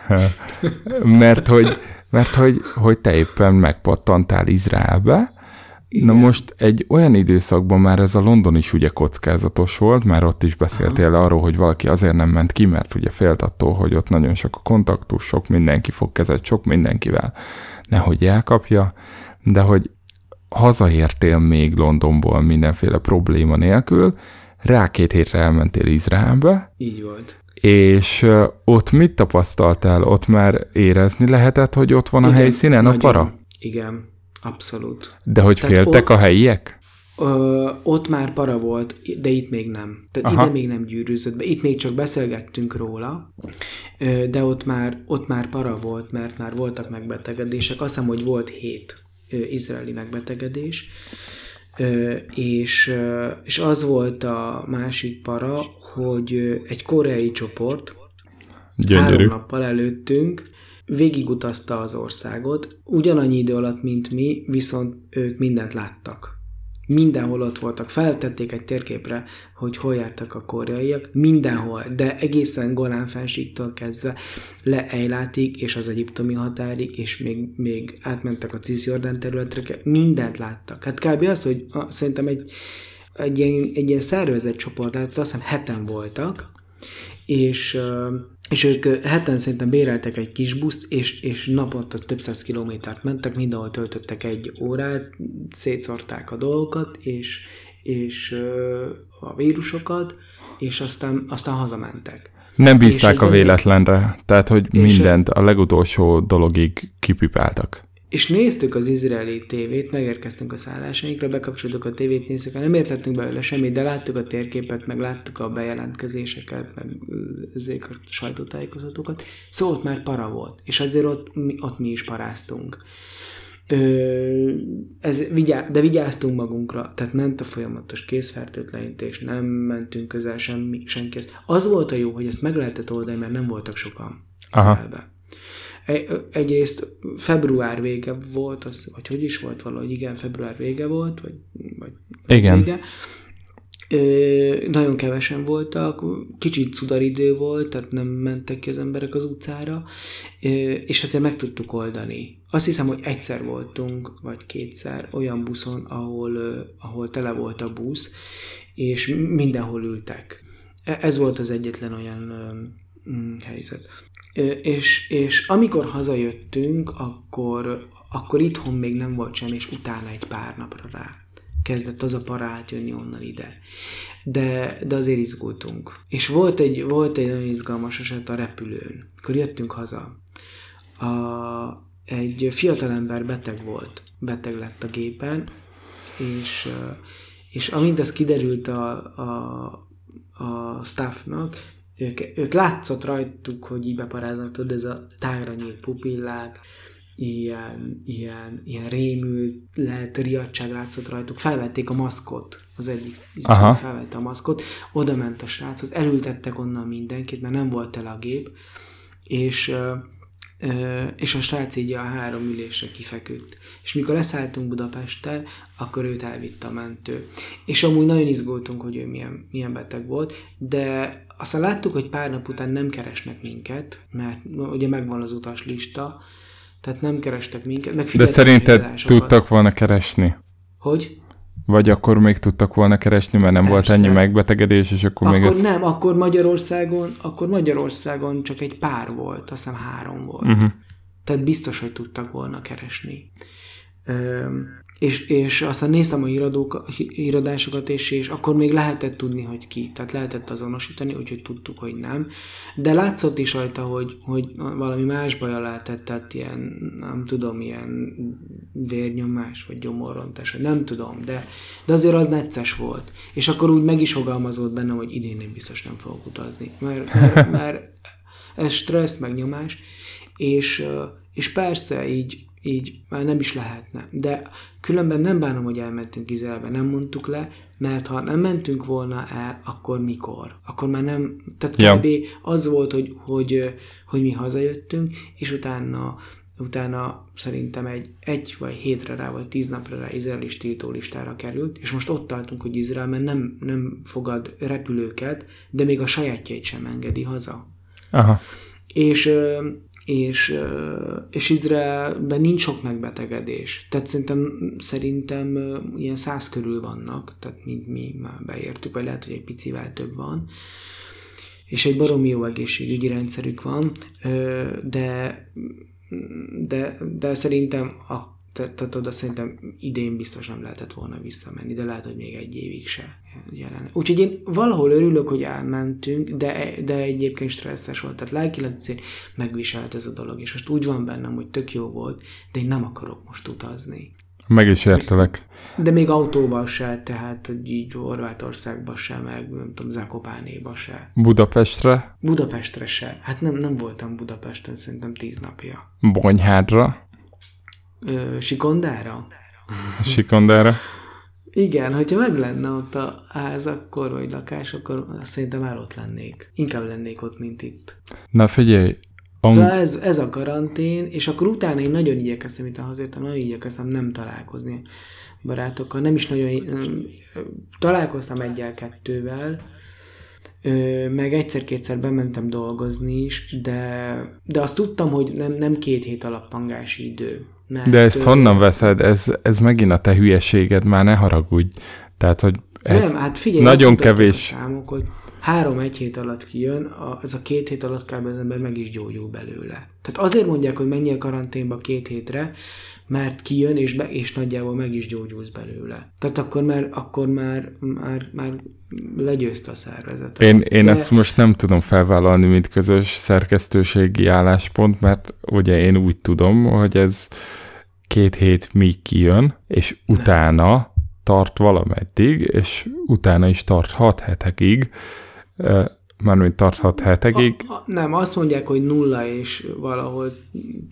mert hogy, mert hogy, hogy te éppen megpattantál Izraelbe, Na most egy olyan időszakban már ez a London is ugye kockázatos volt, már ott is beszéltél Aha. arról, hogy valaki azért nem ment ki, mert ugye félt attól, hogy ott nagyon sok a kontaktus, sok mindenki fog kezet, sok mindenkivel, nehogy elkapja, de hogy hazaértél még Londonból mindenféle probléma nélkül, rá két hétre elmentél Izraelbe. Így volt. És ott mit tapasztaltál? Ott már érezni lehetett, hogy ott van Igen, a helyszínen nagyon, a para? Igen, abszolút. De hogy Tehát féltek ott, a helyiek? Ö, ott már para volt, de itt még nem. Tehát Aha. ide még nem gyűrűzött be. Itt még csak beszélgettünk róla, de ott már, ott már para volt, mert már voltak megbetegedések. Azt hiszem, hogy volt hét izraeli megbetegedés, és, és az volt a másik para, hogy egy koreai csoport Gyönyörű. három nappal előttünk végigutazta az országot, ugyanannyi idő alatt, mint mi, viszont ők mindent láttak. Mindenhol ott voltak, feltették egy térképre, hogy hol jártak a koreaiak, mindenhol, de egészen Golán fensíktól kezdve le Ejlátig és az egyiptomi határig, és még, még átmentek a Cisjordán területre, mindent láttak. Hát kb. az, hogy a, szerintem egy, egy, ilyen, egy ilyen szervezett csoport, hát azt hiszem heten voltak, és és ők heten szerintem béreltek egy kis buszt, és, és naponta több száz kilométert mentek, mindenhol töltöttek egy órát, szétszorták a dolgokat, és, és a vírusokat, és aztán, aztán hazamentek. Nem bízták a véletlenre, tehát hogy mindent a legutolsó dologig kipipáltak és néztük az izraeli tévét, megérkeztünk a szállásainkra, bekapcsoltuk a tévét, néztük, nem értettünk belőle semmit, de láttuk a térképet, meg láttuk a bejelentkezéseket, meg ezek a sajtótájékozatokat, szóval ott már para volt, és azért ott, ott mi is paráztunk. Ö, ez, vigyá, de vigyáztunk magunkra, tehát ment a folyamatos készfertőtlenítés, nem mentünk közel semmi, senkihez. Az volt a jó, hogy ezt meg lehetett oldani, mert nem voltak sokan Aha. Egyrészt február vége volt, az, vagy hogy is volt valahogy, igen, február vége volt, vagy, vagy igen. vége. Ö, nagyon kevesen voltak, kicsit cudaridő volt, tehát nem mentek ki az emberek az utcára, ö, és azért meg tudtuk oldani. Azt hiszem, hogy egyszer voltunk, vagy kétszer olyan buszon, ahol, ö, ahol tele volt a busz, és mindenhol ültek. E, ez volt az egyetlen olyan ö, mm, helyzet. És, és amikor hazajöttünk, akkor, akkor itthon még nem volt semmi, és utána egy pár napra rá kezdett az a parát jönni onnan ide. De, de azért izgultunk. És volt egy, volt egy nagyon izgalmas eset a repülőn. Akkor jöttünk haza. A, egy fiatalember beteg volt. Beteg lett a gépen, és, és amint ez kiderült a, a, a staffnak, ők, ők látszott rajtuk, hogy így beparáznak, tudod, ez a tágra nyílt pupillák, ilyen, ilyen, ilyen rémült, lehet riadság látszott rajtuk, felvették a maszkot, az egyik Aha. felvette a maszkot, oda ment a sráchoz, elültettek onnan mindenkit, mert nem volt el a gép, és, és a srác így a három ülésre kifeküdt. És mikor leszálltunk Budapesten, akkor őt elvitte a mentő. És amúgy nagyon izgultunk, hogy ő milyen, milyen beteg volt, de aztán láttuk, hogy pár nap után nem keresnek minket, mert ugye megvan az utas lista, tehát nem kerestek minket. Meg De szerinted tudtak volna keresni? Hogy? Vagy akkor még tudtak volna keresni, mert nem Persze. volt ennyi megbetegedés, és akkor, akkor még ez... nem, akkor Magyarországon, akkor Magyarországon csak egy pár volt, azt hiszem három volt. Uh-huh. Tehát biztos, hogy tudtak volna keresni. És, és aztán néztem a híradók, híradásokat, és, és akkor még lehetett tudni, hogy ki, tehát lehetett azonosítani, úgyhogy tudtuk, hogy nem. De látszott is rajta, hogy, hogy valami más baja lehetett, tehát ilyen, nem tudom, ilyen vérnyomás, vagy gyomorrontás, vagy nem tudom, de, de azért az necces volt. És akkor úgy meg is fogalmazott bennem, hogy idén én biztos nem fogok utazni, mert, mert, mert ez stressz, meg nyomás, és, és persze így így már nem is lehetne. De különben nem bánom, hogy elmentünk Izraelbe, nem mondtuk le, mert ha nem mentünk volna el, akkor mikor? Akkor már nem, tehát ja. kb. az volt, hogy, hogy, hogy mi hazajöttünk, és utána utána szerintem egy, egy vagy hétre rá, vagy tíz napra rá izraeli listára került, és most ott tartunk, hogy Izrael mert nem, nem fogad repülőket, de még a sajátjait sem engedi haza. Aha. És és, ö, és Izraelben nincs sok megbetegedés. Tehát szerintem, szerintem ilyen száz körül vannak, tehát mint mi már beértük, vagy lehet, hogy egy picivel több van és egy baromi jó egészségügyi rendszerük van, de, de, de szerintem a tehát oda szerintem idén biztos nem lehetett volna visszamenni, de lehet, hogy még egy évig se jelen. Úgyhogy én valahol örülök, hogy elmentünk, de, de egyébként stresszes volt. Tehát lelkileg azért megviselt ez a dolog, és most úgy van bennem, hogy tök jó volt, de én nem akarok most utazni. Meg is értelek. De még autóval se, tehát hogy így Horvátországba se, meg nem tudom, Zakopánéba se. Budapestre, Budapestre se. Hát nem, nem voltam Budapesten szerintem tíz napja. Bonyhádra, Ö, Sikondára? Sikondára. Igen, hogyha meg lenne ott a ház akkor, vagy lakás, akkor szerintem már ott lennék. Inkább lennék ott, mint itt. Na figyelj, am- Szóval ez, ez a karantén, és akkor utána én nagyon igyekeztem, itt hazértem, nagyon igyekeztem nem találkozni barátokkal. Nem is nagyon... Találkoztam egyel-kettővel, meg egyszer-kétszer bementem dolgozni is, de, de azt tudtam, hogy nem, nem két hét alappangási idő. Mert, de ezt ö, honnan veszed? Ez, ez megint a te hülyeséged, már ne haragudj. Tehát, hogy ez nem, hát figyelj, nagyon kevés. Számok, hogy három-egy hét alatt kijön, a, ez a két hét alatt kb. az ember meg is gyógyul belőle. Tehát azért mondják, hogy menjél karanténba két hétre, mert kijön, és, be, és nagyjából meg is gyógyulsz belőle. Tehát akkor már, akkor már, már, már legyőzte a szervezet. Én, én De- ezt most nem tudom felvállalni, mint közös szerkesztőségi álláspont, mert ugye én úgy tudom, hogy ez két hét míg kijön, és utána tart valameddig, és utána is tart hat hetekig, mármint tart hat hetekig. A, a, nem, azt mondják, hogy nulla és valahol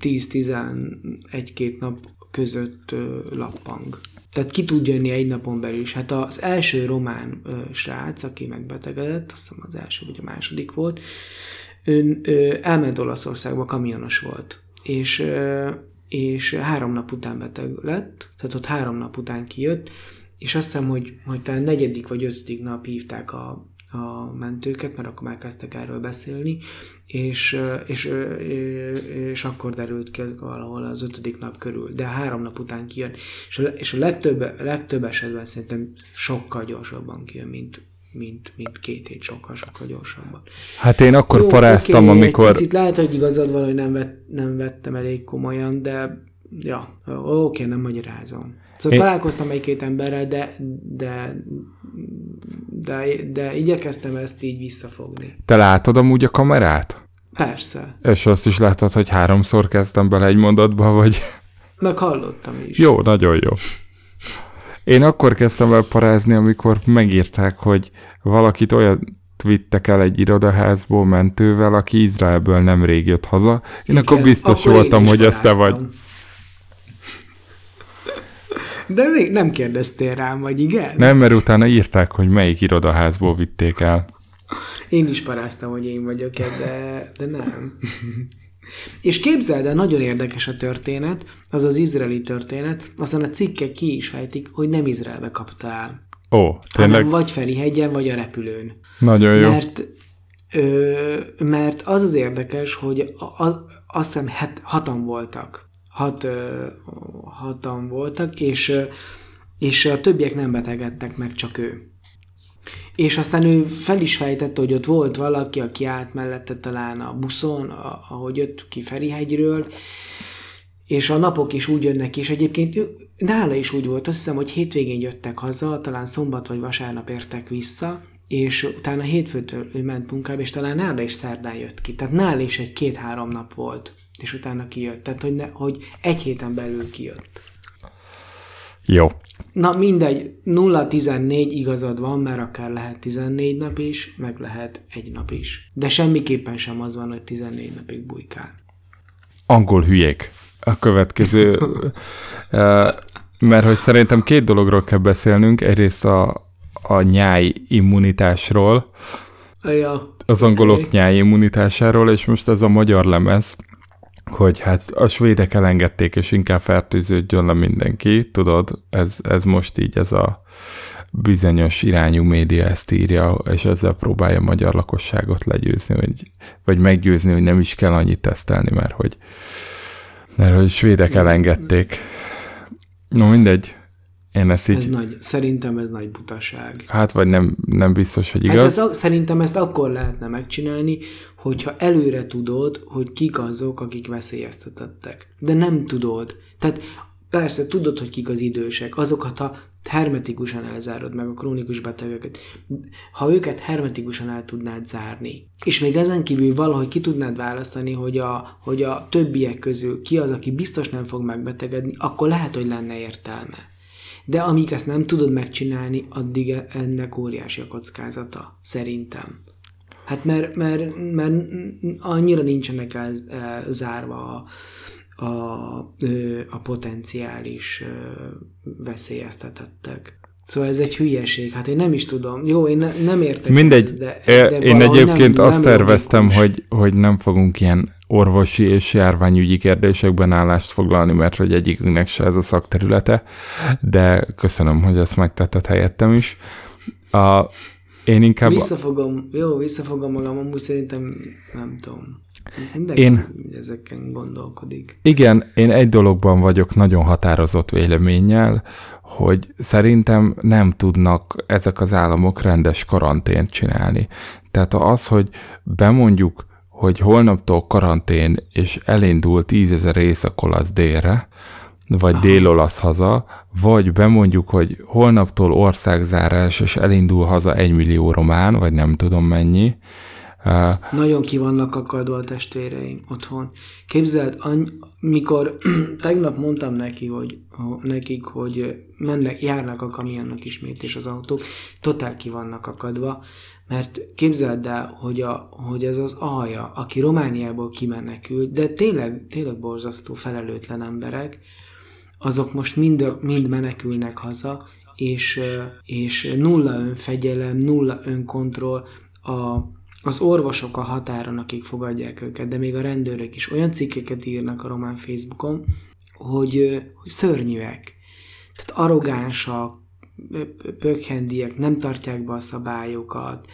10-11-két nap között ö, lappang. Tehát ki tud jönni egy napon belül is. Hát az első román ö, srác, aki megbetegedett, azt hiszem az első vagy a második volt, ő, ő elment Olaszországba, kamionos volt. És, ö, és három nap után beteg lett, tehát ott három nap után kijött, és azt hiszem, hogy, hogy talán negyedik vagy ötödik nap hívták a, a mentőket, mert akkor már kezdtek erről beszélni, és, és, és akkor derült ki valahol az ötödik nap körül, de három nap után kijön. És a, és a legtöbb, legtöbb esetben szerintem sokkal gyorsabban kijön, mint, mint, mint két hét, sokkal, sokkal gyorsabban. Hát én akkor Jó, paráztam, oké, amikor... Egy picit lehet, hogy igazad van, hogy nem, vett, nem vettem elég komolyan, de ja, oké, nem magyarázom. Szóval Én- Én... találkoztam egy-két emberrel, de, de, de, de igyekeztem ezt így visszafogni. Te látod amúgy a kamerát? Persze. És azt is látod, hogy háromszor kezdtem bele egy mondatba, vagy... Meg hallottam is. Jó, nagyon jó. Én akkor kezdtem el parázni, amikor megírták, hogy valakit olyan vittek el egy irodaházból mentővel, aki Izraelből nemrég jött haza. Én Igen, akkor biztos akkor én voltam, is hogy ez te vagy. De még nem kérdeztél rám, vagy igen? Nem, mert utána írták, hogy melyik irodaházból vitték el. Én is paráztam, hogy én vagyok de, de nem. És képzeld el, nagyon érdekes a történet, az az izraeli történet, aztán a cikkek ki is fejtik, hogy nem Izraelbe kapta el, Ó, hanem tényleg vagy Ferihegyen, vagy a repülőn. nagyon jó. Mert, ö, mert az az érdekes, hogy az, azt hiszem het, hatan voltak. Hat, hatan voltak, és, és a többiek nem betegedtek meg, csak ő. És aztán ő fel is fejtette, hogy ott volt valaki, aki állt mellette talán a buszon, ahogy jött ki Ferihegyről, és a napok is úgy jönnek, és egyébként ő, nála is úgy volt, azt hiszem, hogy hétvégén jöttek haza, talán szombat vagy vasárnap értek vissza, és utána hétfőtől ő ment munkába, és talán nála is szerdán jött ki. Tehát nála is egy két-három nap volt, és utána kijött. Tehát, hogy, ne, hogy egy héten belül kijött. Jó. Na mindegy, 0-14 igazad van, mert akár lehet 14 nap is, meg lehet egy nap is. De semmiképpen sem az van, hogy 14 napig bujkál. Angol hülyék. A következő, mert hogy szerintem két dologról kell beszélnünk. Egyrészt a, a nyáj immunitásról, Ja, az angolok nyáj immunitásáról, és most ez a magyar lemez, hogy hát a svédek elengedték, és inkább fertőződjön le mindenki, tudod, ez, ez most így ez a bizonyos irányú média ezt írja, és ezzel próbálja a magyar lakosságot legyőzni, vagy, vagy meggyőzni, hogy nem is kell annyit tesztelni, mert hogy, mert hogy svédek elengedték. No mindegy, én ezt így... Ez nagy, szerintem ez nagy butaság. Hát vagy nem, nem biztos, hogy Hát igaz. ez, a- szerintem ezt akkor lehetne megcsinálni, hogyha előre tudod, hogy kik azok, akik veszélyeztetettek. De nem tudod. Tehát persze tudod, hogy kik az idősek, azokat ha hermetikusan elzárod meg a krónikus betegeket, ha őket hermetikusan el tudnád zárni, és még ezen kívül valahogy ki tudnád választani, hogy a, hogy a többiek közül ki az, aki biztos nem fog megbetegedni, akkor lehet, hogy lenne értelme. De amíg ezt nem tudod megcsinálni, addig e- ennek óriási a kockázata, szerintem. Hát mert, mert, mert annyira nincsenek el, zárva a, a, a potenciális veszélyeztetettek. Szóval ez egy hülyeség. Hát én nem is tudom. Jó, én ne, nem értek. Mindegy, ehhez, de, de, én egyébként nem, azt nem terveztem, logikus. hogy, hogy nem fogunk ilyen orvosi és járványügyi kérdésekben állást foglalni, mert hogy egyikünknek se ez a szakterülete, de köszönöm, hogy ezt megtetted helyettem is. A, én inkább... Visszafogom, jó, visszafogom magam, amúgy szerintem nem tudom. Mindenki Én- ezeken gondolkodik. Igen, én egy dologban vagyok nagyon határozott véleménnyel, hogy szerintem nem tudnak ezek az államok rendes karantént csinálni. Tehát az, hogy bemondjuk, hogy holnaptól karantén, és elindul tízezer észak-olasz délre, vagy dél-olasz haza, vagy bemondjuk, hogy holnaptól országzárás, és elindul haza egy millió román, vagy nem tudom mennyi, Nagyon ki vannak akadva a testvéreim otthon. Képzeld, any- mikor tegnap mondtam neki, hogy, ho- nekik, hogy mennek, járnak a kamionok ismét és az autók, totál ki vannak akadva, mert képzeld el, hogy, a, hogy ez az alja, aki Romániából kimenekült, de tényleg, tényleg borzasztó felelőtlen emberek, azok most mind, mind menekülnek haza, és, és nulla önfegyelem, nulla önkontroll, a, az orvosok a határon, akik fogadják őket, de még a rendőrök is olyan cikkeket írnak a román Facebookon, hogy, hogy szörnyűek. Tehát arrogánsak, pökhendiek, nem tartják be a szabályokat,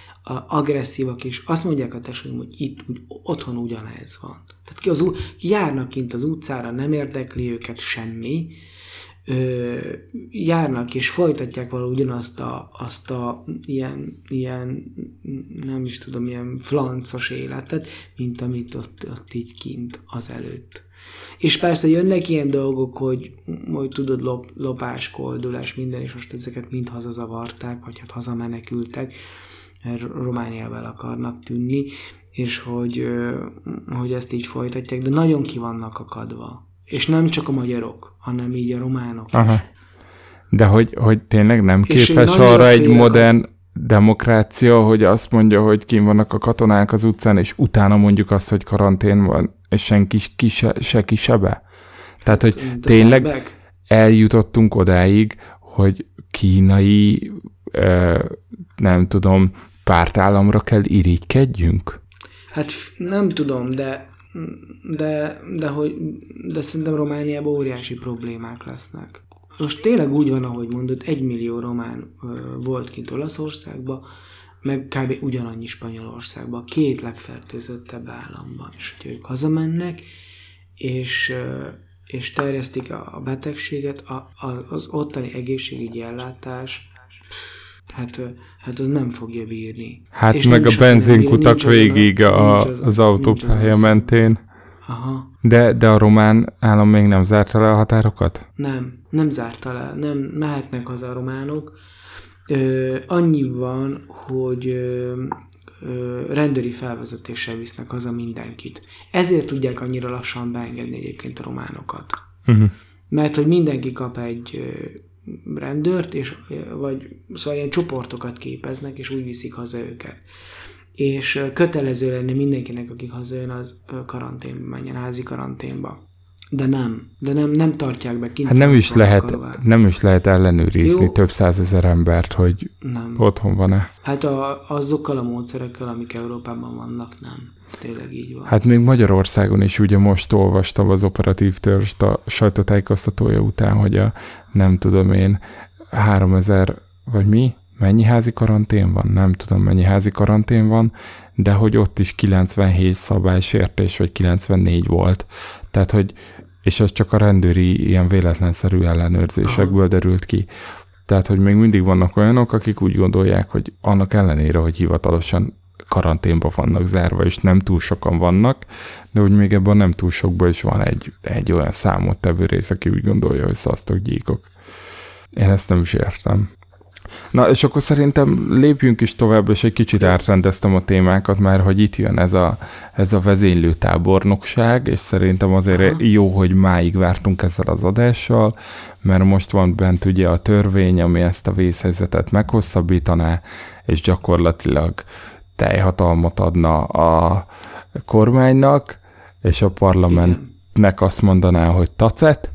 agresszívak, és azt mondják a tesóim, hogy itt úgy, otthon ugyanez van. Tehát ki az, járnak kint az utcára, nem érdekli őket semmi, ö, járnak és folytatják valahogy ugyanazt a, azt a ilyen, ilyen, nem is tudom, ilyen flancos életet, mint amit ott, ott így kint az előtt. És persze jönnek ilyen dolgok, hogy, hogy tudod, lop, lopás, koldulás, minden, és most ezeket mind hazazavarták, vagy hát hazamenekültek, mert Romániával akarnak tűnni, és hogy, hogy ezt így folytatják, de nagyon ki vannak akadva. És nem csak a magyarok, hanem így a románok is. Aha. De hogy, hogy tényleg nem És képes arra egy modern demokrácia, hogy azt mondja, hogy kim vannak a katonák az utcán, és utána mondjuk azt, hogy karantén van, és senki ki se, se ki sebe. Tehát, hogy De tényleg szerbek? eljutottunk odáig, hogy kínai, nem tudom, pártállamra kell irigykedjünk? Hát nem tudom, de, de, de, hogy, de szerintem Romániában óriási problémák lesznek. Most tényleg úgy van, ahogy mondod, egy millió román ö, volt kint Olaszországban, meg kb. ugyanannyi Spanyolországban, a két legfertőzöttebb államban. És hogyha ők hazamennek, és, és terjesztik a betegséget, a, az ottani egészségügyi ellátás, hát, hát az nem fogja bírni. Hát És meg a benzinkutak végig a, az, az- autópálya mentén. Aha. De, de a román állam még nem zárta le a határokat? Nem, nem zárta le, nem mehetnek haza a románok. Ö, annyi van, hogy ö, ö, rendőri felvezetéssel visznek haza mindenkit. Ezért tudják annyira lassan beengedni egyébként a románokat. Uh-huh. Mert hogy mindenki kap egy rendőrt, és, vagy szóval ilyen csoportokat képeznek, és úgy viszik haza őket. És kötelező lenne mindenkinek, aki hazajön, az ö, karanténba menjen, házi karanténba. De nem, de nem, nem tartják be kint. Hát nem is, lehet, nem is lehet ellenőrizni Jó. több százezer embert, hogy Nem. otthon van-e. Hát a, azokkal a módszerekkel, amik Európában vannak, nem. Ez tényleg így van. Hát még Magyarországon is ugye most olvastam az operatív törzst a sajtótájékoztatója után, hogy a nem tudom én 3000 vagy mi, mennyi házi karantén van, nem tudom mennyi házi karantén van, de hogy ott is 97 szabálysértés, vagy 94 volt. Tehát, hogy és ez csak a rendőri ilyen véletlenszerű ellenőrzésekből Aha. derült ki. Tehát, hogy még mindig vannak olyanok, akik úgy gondolják, hogy annak ellenére, hogy hivatalosan karanténba vannak zárva, és nem túl sokan vannak, de hogy még ebben nem túl sokban is van egy, egy olyan számottevő rész, aki úgy gondolja, hogy szasztok gyíkok. Én ezt nem is értem. Na, és akkor szerintem lépjünk is tovább, és egy kicsit átrendeztem a témákat, mert hogy itt jön ez a, ez a vezénylő tábornokság, és szerintem azért Aha. jó, hogy máig vártunk ezzel az adással, mert most van bent ugye a törvény, ami ezt a vészhelyzetet meghosszabbítaná, és gyakorlatilag teljhatalmat adna a kormánynak, és a parlamentnek azt mondaná, hogy tacet.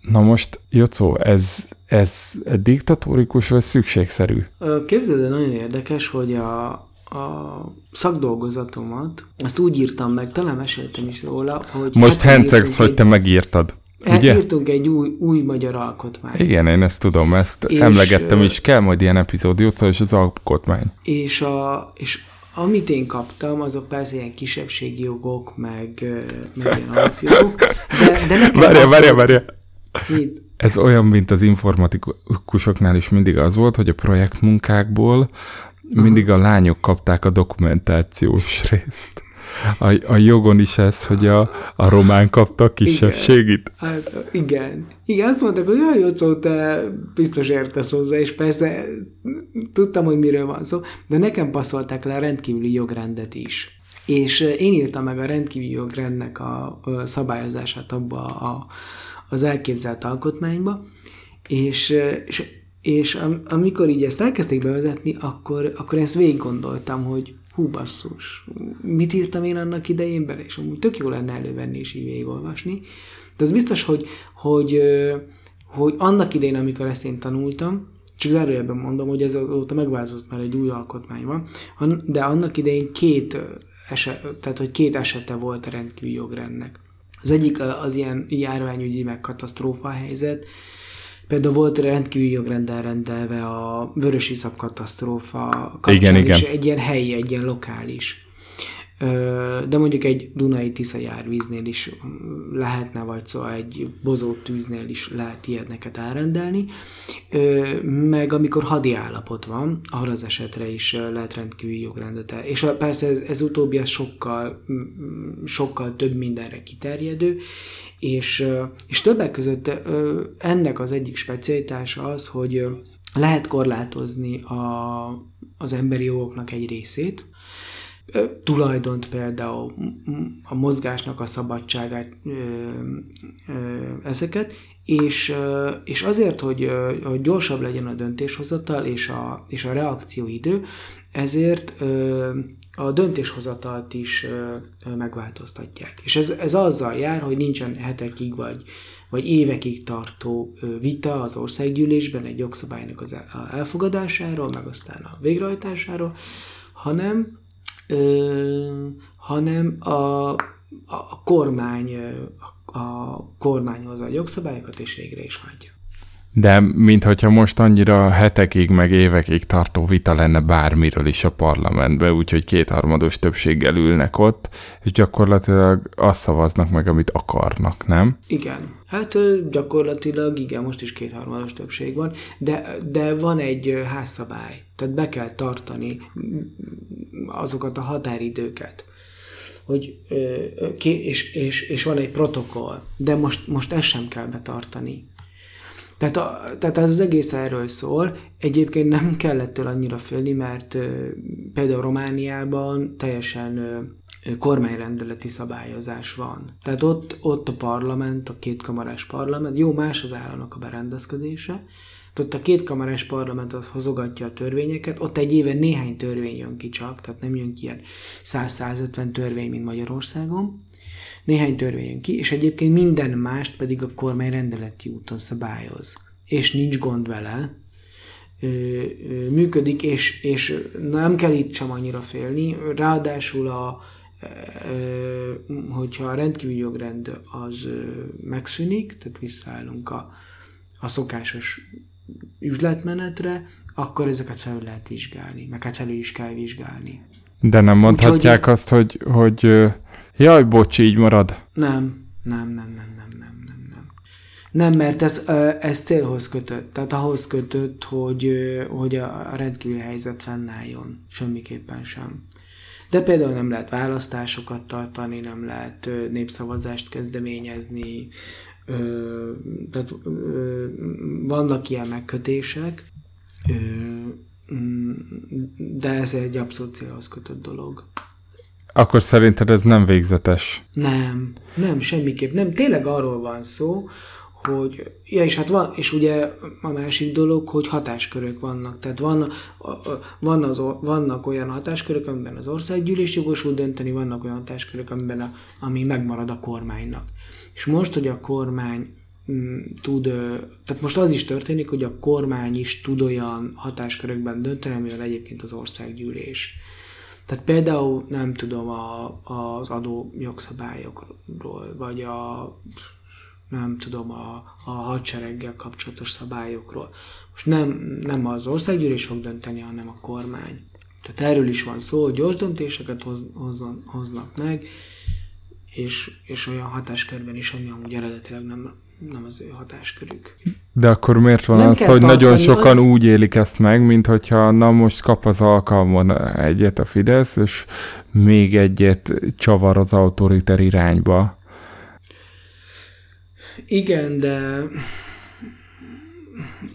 Na most, Jocó, ez, ez diktatórikus vagy szükségszerű? Képzeld, de nagyon érdekes, hogy a, a szakdolgozatomat, azt úgy írtam meg, talán meséltem is róla, hogy... Most hát hencegsz, hogy te megírtad. Ugye? Írtunk egy új, új magyar alkotmányt. Igen, én ezt tudom, ezt és, emlegettem is, kell majd ilyen epizód, és az alkotmány. És, a, és amit én kaptam, azok persze ilyen kisebbségi jogok, meg, meg ilyen alapjogok, de, de nekem várja, várja, várja. Mit? Ez olyan, mint az informatikusoknál is mindig az volt, hogy a projektmunkákból mindig a lányok kapták a dokumentációs részt. A, a jogon is ez, hogy a, a román kapta a kisebbségit? Igen. Hát, igen. Igen, azt mondták, hogy jaj, Jocó, te biztos értesz hozzá, és persze tudtam, hogy miről van szó, de nekem passzolták le a rendkívüli jogrendet is. És én írtam meg a rendkívüli jogrendnek a szabályozását abba a, az elképzelt alkotmányba, és, és, és amikor így ezt elkezdték bevezetni, akkor, akkor ezt végig gondoltam, hogy hú basszus, mit írtam én annak idején bele, és amúgy tök jó lenne elővenni és így végigolvasni. De az biztos, hogy, hogy, hogy annak idején, amikor ezt én tanultam, csak zárójelben mondom, hogy ez azóta megváltozott, mert egy új alkotmány van, de annak idején két eset, tehát hogy két esete volt a rendkívüli jogrendnek. Az egyik az ilyen járványügyi meg katasztrófa helyzet, Például volt rendkívül jogrendel rendelve a vörösi katasztrófa kapcsán, igen, igen. egy ilyen helyi, egy ilyen lokális. De mondjuk egy Dunai Tisza járvíznél is lehetne, vagy szóval egy bozót tűznél is lehet ilyeneket elrendelni. Meg amikor hadi állapot van, arra az esetre is lehet rendkívüli jogrendet el. És persze ez, ez utóbbi ez sokkal, sokkal több mindenre kiterjedő, és, és többek között ennek az egyik specialitása az, hogy lehet korlátozni a, az emberi jogoknak egy részét, tulajdont például, a mozgásnak a szabadságát, ezeket, és, és azért, hogy, gyorsabb legyen a döntéshozatal és a, és a reakcióidő, ezért a döntéshozatalt is megváltoztatják. És ez, ez azzal jár, hogy nincsen hetekig vagy, vagy évekig tartó vita az országgyűlésben egy jogszabálynak az elfogadásáról, meg aztán a végrehajtásáról, hanem, ö, hanem a, a kormány a, a kormányhoz a jogszabályokat és végre is hagyja. De mintha most annyira hetekig, meg évekig tartó vita lenne bármiről is a parlamentben, úgyhogy kétharmados többséggel ülnek ott, és gyakorlatilag azt szavaznak meg, amit akarnak, nem? Igen. Hát gyakorlatilag igen, most is kétharmados többség van, de, de van egy házszabály, tehát be kell tartani azokat a határidőket hogy, és, és, és van egy protokoll, de most, most ezt sem kell betartani. Tehát, a, tehát az egész erről szól. Egyébként nem kellettől annyira félni, mert például Romániában teljesen kormányrendeleti szabályozás van. Tehát ott, ott a parlament, a kétkamarás parlament, jó, más az államnak a berendezkedése, ott a kétkamarás parlament az hozogatja a törvényeket, ott egy éve néhány törvény jön ki csak, tehát nem jön ki ilyen 100-150 törvény, mint Magyarországon, néhány törvény jön ki, és egyébként minden mást pedig a kormány rendeleti úton szabályoz. És nincs gond vele, működik, és, és nem kell itt sem annyira félni. Ráadásul a, hogyha a rendkívüli jogrend az megszűnik, tehát visszaállunk a, a szokásos üzletmenetre, akkor ezeket felül lehet vizsgálni, meg hát felül is kell vizsgálni. De nem mondhatják Úgyhogy- azt, hogy, hogy jaj, bocs, így marad. Nem, nem, nem, nem, nem, nem, nem, nem. Nem, mert ez, ez célhoz kötött. Tehát ahhoz kötött, hogy, hogy a a rendkívüli helyzet fennálljon. Semmiképpen sem. De például nem lehet választásokat tartani, nem lehet népszavazást kezdeményezni, ö, tehát ö, vannak ilyen megkötések, ö, de ez egy abszolút célhoz kötött dolog. Akkor szerinted ez nem végzetes. Nem, nem, semmiképp. Nem, tényleg arról van szó, hogy, ja, és hát van, és ugye a másik dolog, hogy hatáskörök vannak. Tehát van, van az, vannak olyan hatáskörök, amiben az országgyűlés jogosult dönteni, vannak olyan hatáskörök, amiben a, ami megmarad a kormánynak. És most, hogy a kormány mm, tud, tehát most az is történik, hogy a kormány is tud olyan hatáskörökben dönteni, amivel egyébként az országgyűlés. Tehát például nem tudom a, az adó jogszabályokról, vagy a nem tudom, a, a hadsereggel kapcsolatos szabályokról. Most nem, nem az országgyűlés fog dönteni, hanem a kormány. Tehát erről is van szó, hogy gyors döntéseket hoz, hozzon, hoznak meg, és, és olyan hatáskörben is, ami amúgy eredetileg nem, nem az ő hatáskörük. De akkor miért van Nem az, kell hogy nagyon sokan az- úgy élik ezt meg, mint hogyha na most kap az alkalmon egyet a Fidesz, és még egyet csavar az autoriter irányba. Igen, de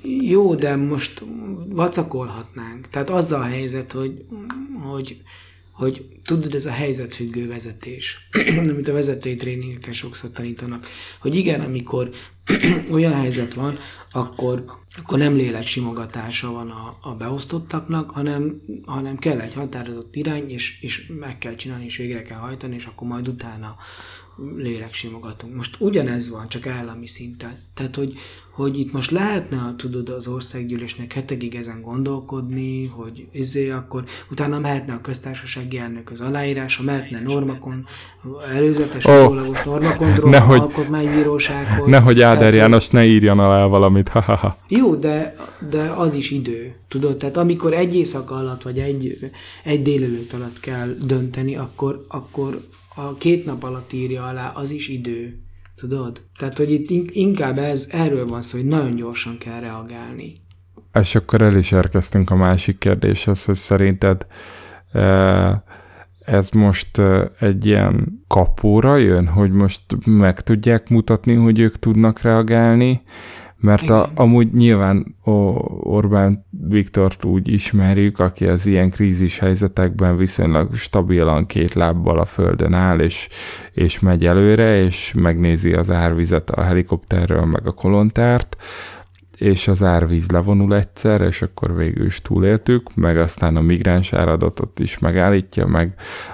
jó, de most vacakolhatnánk. Tehát az a helyzet, hogy, hogy, hogy tudod, ez a helyzetfüggő vezetés, amit a vezetői tréningeken sokszor tanítanak, hogy igen, amikor olyan helyzet van, akkor, akkor nem léleksimogatása van a, a beosztottaknak, hanem, hanem kell egy határozott irány, és, és meg kell csinálni, és végre kell hajtani, és akkor majd utána léleksimogatunk. Most ugyanez van, csak állami szinten. Tehát, hogy, hogy itt most lehetne, tudod, az országgyűlésnek hetekig ezen gondolkodni, hogy izé, akkor utána mehetne a köztársasági elnök az aláírása, mehetne normakon, előzetes, Ó, utólagos normakontroll, nehogy- alkotmánybírósághoz. Nehogy Áder Tehát, János ne írjon alá valamit, ha-ha-ha. jó, de, de az is idő, tudod? Tehát amikor egy éjszaka alatt, vagy egy, egy délelőtt alatt kell dönteni, akkor, akkor a két nap alatt írja alá, az is idő, tudod? Tehát, hogy itt in- inkább ez, erről van szó, hogy nagyon gyorsan kell reagálni. És akkor el is érkeztünk a másik kérdéshez, hogy szerinted eh, ez most eh, egy ilyen kapóra jön, hogy most meg tudják mutatni, hogy ők tudnak reagálni, mert a, amúgy nyilván o, Orbán Viktort úgy ismerjük, aki az ilyen krízis helyzetekben viszonylag stabilan két lábbal a földön áll, és, és megy előre, és megnézi az árvizet a helikopterről, meg a kolontárt, és az árvíz levonul egyszer, és akkor végül is túléltük, meg aztán a migráns áradatot is megállítja, meg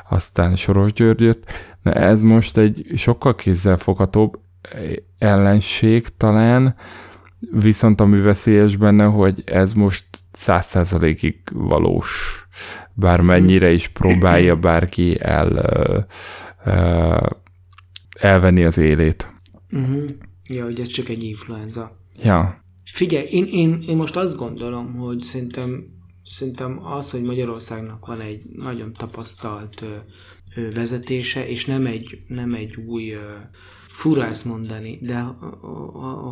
aztán Soros Györgyöt. Na ez most egy sokkal kézzelfoghatóbb ellenség talán, viszont ami veszélyes benne, hogy ez most száz százalékig valós, bármennyire is próbálja bárki el ö, elvenni az élét. Uh-huh. Ja, hogy ez csak egy influenza. Ja, Figyelj, én, én, én most azt gondolom, hogy szerintem, szerintem az, hogy Magyarországnak van egy nagyon tapasztalt ö, ö, vezetése, és nem egy, nem egy új, ö, fura ezt mondani, de,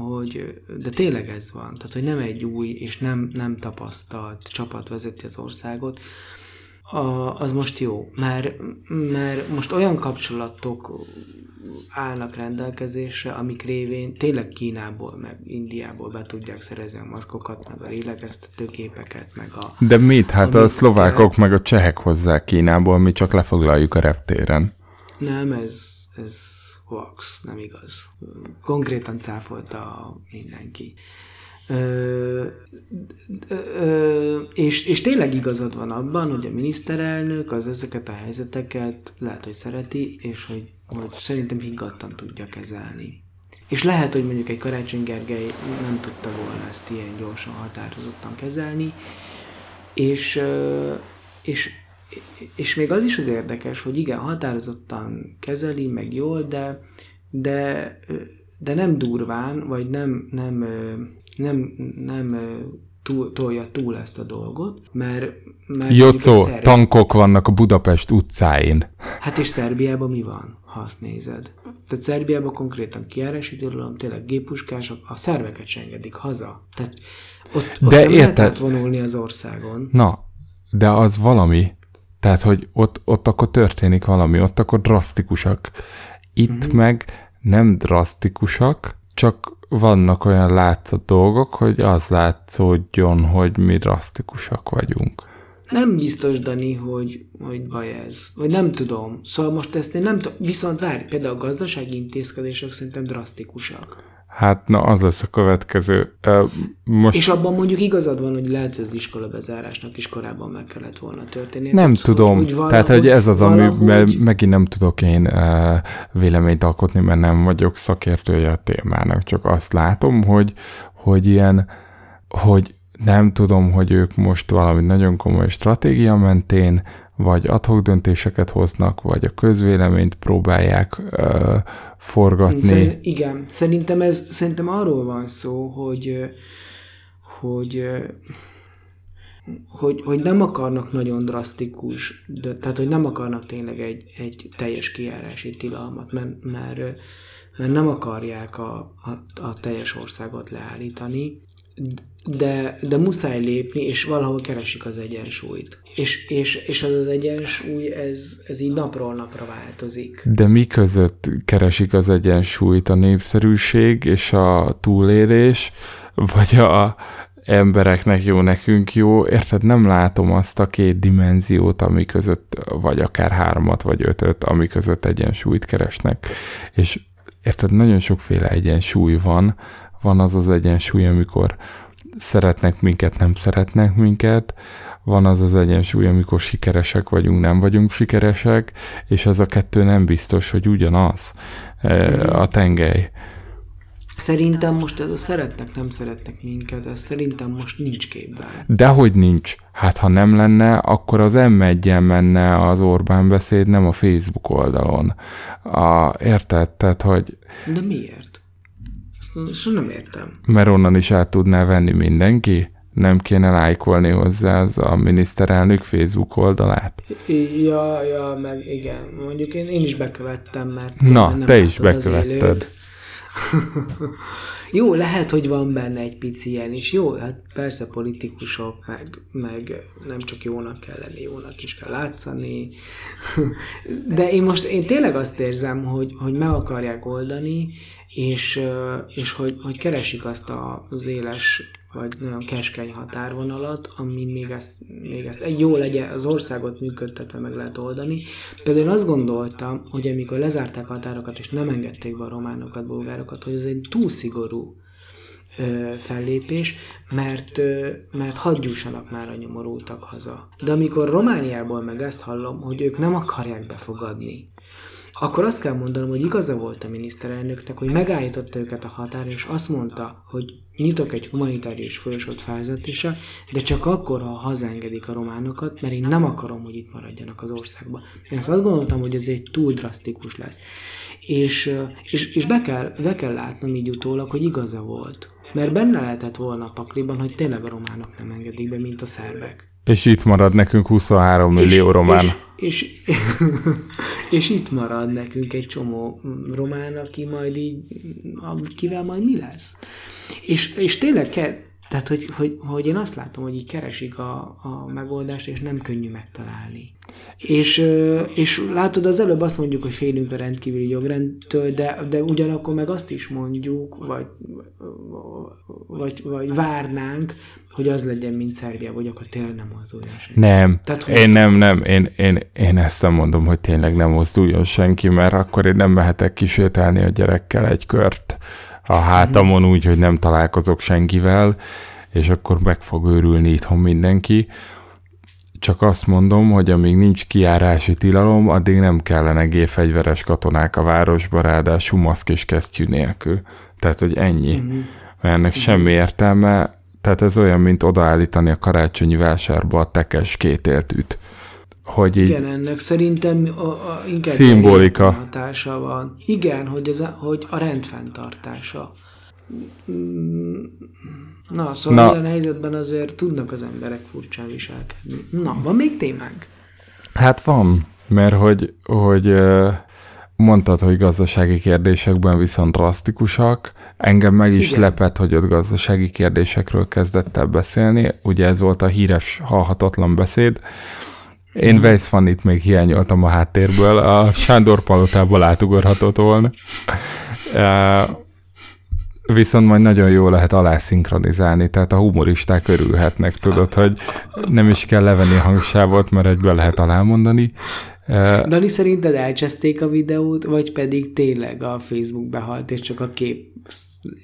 hogy, de tényleg ez van. Tehát, hogy nem egy új és nem, nem tapasztalt csapat vezeti az országot, a, az most jó, mert, mert most olyan kapcsolatok állnak rendelkezésre, amik révén tényleg Kínából, meg Indiából be tudják szerezni a maszkokat, meg a lélegeztetőgépeket, meg a... de mit? Hát a Amit szlovákok meg a csehek hozzák Kínából, mi csak lefoglaljuk a reptéren. Nem, ez, ez hoax, nem igaz. Konkrétan cáfolta mindenki. Ö, ö, és, és tényleg igazad van abban, hogy a miniszterelnök az ezeket a helyzeteket lehet, hogy szereti, és hogy, hogy szerintem higgadtan tudja kezelni. És lehet, hogy mondjuk egy Karácsony Gergely nem tudta volna ezt ilyen gyorsan, határozottan kezelni, és, és, és még az is az érdekes, hogy igen, határozottan kezeli, meg jól, de, de, de nem durván, vagy nem, nem nem, nem túl, tolja túl ezt a dolgot, mert... mert Jocó, Szerb- tankok vannak a Budapest utcáin. Hát és Szerbiában mi van, ha azt nézed? Tehát Szerbiában konkrétan kiárási tilalom, tényleg géppuskások, a szerveket se engedik haza. Tehát ott, ott De nem lehet érted? átvonulni az országon. Na, de az valami. Tehát, hogy ott, ott akkor történik valami, ott akkor drasztikusak. Itt Mhm. uh-huh. meg nem drasztikusak, csak vannak olyan látszott dolgok, hogy az látszódjon, hogy mi drasztikusak vagyunk. Nem biztos, Dani, hogy, hogy baj ez. Vagy nem tudom. Szóval most ezt én nem tudom. Viszont várj, például a gazdasági intézkedések szerintem drasztikusak. Hát, na, az lesz a következő. Most És abban mondjuk igazad van, hogy lehet, hogy az iskola bezárásnak is korábban meg kellett volna történni. Nem Tehát, hogy- tudom. Tehát, valahogy- hogy ez az, ami, valahogy- mert megint nem tudok én uh, véleményt alkotni, mert nem vagyok szakértője a témának, csak azt látom, hogy, hogy ilyen, hogy nem tudom, hogy ők most valami nagyon komoly stratégia mentén, vagy adhok döntéseket hoznak, vagy a közvéleményt próbálják uh, forgatni. Szerint, igen, szerintem ez szerintem arról van szó, hogy hogy hogy, hogy nem akarnak nagyon drasztikus, de, tehát hogy nem akarnak tényleg egy, egy teljes kijárási tilalmat, mert, mert, mert nem akarják a, a, a teljes országot leállítani, de, de muszáj lépni, és valahol keresik az egyensúlyt. És, és, és az az egyensúly, ez, ez így napról napra változik. De mi között keresik az egyensúlyt a népszerűség és a túlélés, vagy a embereknek jó, nekünk jó? Érted, nem látom azt a két dimenziót, ami között, vagy akár hármat, vagy ötöt, ami között egyensúlyt keresnek. És érted, nagyon sokféle egyensúly van. Van az az egyensúly, amikor szeretnek minket, nem szeretnek minket, van az az egyensúly, amikor sikeresek vagyunk, nem vagyunk sikeresek, és az a kettő nem biztos, hogy ugyanaz eh, a tengely. Szerintem most ez a szeretnek, nem szeretnek minket, ez szerintem most nincs képben. Dehogy nincs. Hát ha nem lenne, akkor az m 1 menne az Orbán beszéd, nem a Facebook oldalon. A, érted? Tehát, hogy De miért? Ezt nem értem. mert onnan is át tudná venni mindenki? Nem kéne lájkolni hozzá az a miniszterelnök Facebook oldalát? Ja, ja, meg igen. Mondjuk én, én is bekövettem, mert Na, nem te is bekövetted. Jó, lehet, hogy van benne egy pici ilyen is. Jó, hát persze politikusok, meg, meg nem csak jónak kell lenni, jónak is kell látszani. De én most én tényleg azt érzem, hogy, hogy meg akarják oldani, és, és hogy, hogy keresik azt az éles vagy nagyon keskeny határvonalat, amin még ezt, még ezt egy jó legyen, az országot működtetve meg lehet oldani. Például én azt gondoltam, hogy amikor lezárták a határokat, és nem engedték be a románokat, bulgárokat, hogy ez egy túl szigorú ö, fellépés, mert, ö, mert hadd jussanak már a nyomorultak haza. De amikor Romániából meg ezt hallom, hogy ők nem akarják befogadni, akkor azt kell mondanom, hogy igaza volt a miniszterelnöknek, hogy megállította őket a határon, és azt mondta, hogy nyitok egy humanitárius folyosót felvezetése, de csak akkor, ha hazaengedik a románokat, mert én nem akarom, hogy itt maradjanak az országban. Én azt gondoltam, hogy ez egy túl drasztikus lesz. És, ö, és, és be, kell, be kell látnom így utólag, hogy igaza volt. Mert benne lehetett volna a pakliban, hogy tényleg a románok nem engedik be, mint a szerbek. És itt marad nekünk 23 millió román. És, és, és itt marad nekünk egy csomó román, aki majd így, kivel majd mi lesz. És, és tényleg kell, tehát, hogy, hogy, hogy én azt látom, hogy így keresik a, a megoldást, és nem könnyű megtalálni. És, és látod, az előbb azt mondjuk, hogy félünk a rendkívüli jogrendtől, de, de ugyanakkor meg azt is mondjuk, vagy, vagy, vagy várnánk, hogy az legyen, mint Szerbia, vagy akkor tényleg nem mozduljon senki. Nem, Tehát, hogy- én nem, nem, én, én, én ezt nem mondom, hogy tényleg nem mozduljon senki, mert akkor én nem mehetek kisétálni a gyerekkel egy kört a hátamon úgy, hogy nem találkozok senkivel, és akkor meg fog őrülni itthon mindenki. Csak azt mondom, hogy amíg nincs kiárási tilalom, addig nem kellene gépfegyveres katonák a városba, ráadásul maszk és kesztyű nélkül. Tehát, hogy ennyi. Mhm. Mert ennek semmi értelme, tehát ez olyan, mint odaállítani a karácsonyi vásárba a tekes kétéltűt. Hogy így, Igen, ennek szerintem a, a, inkább Szimbolika. hatása van. Igen, hogy, ez a, hogy a rendfenntartása. Na, szóval Na. ilyen helyzetben azért tudnak az emberek furcsán viselkedni. Na, van még témánk? Hát van, mert hogy, hogy mondtad, hogy gazdasági kérdésekben viszont drasztikusak. Engem meg is Igen. lepett, hogy ott gazdasági kérdésekről kezdett el beszélni. Ugye ez volt a híres, halhatatlan beszéd. Én Weiss Fannit még hiányoltam a háttérből, a Sándor palotából átugorhatott volna. Viszont majd nagyon jó lehet alá szinkronizálni, tehát a humoristák örülhetnek, tudod, hogy nem is kell levenni a hangsávot, mert egybe lehet alámondani. Dani, szerinted elcseszték a videót, vagy pedig tényleg a Facebook behalt, és csak a kép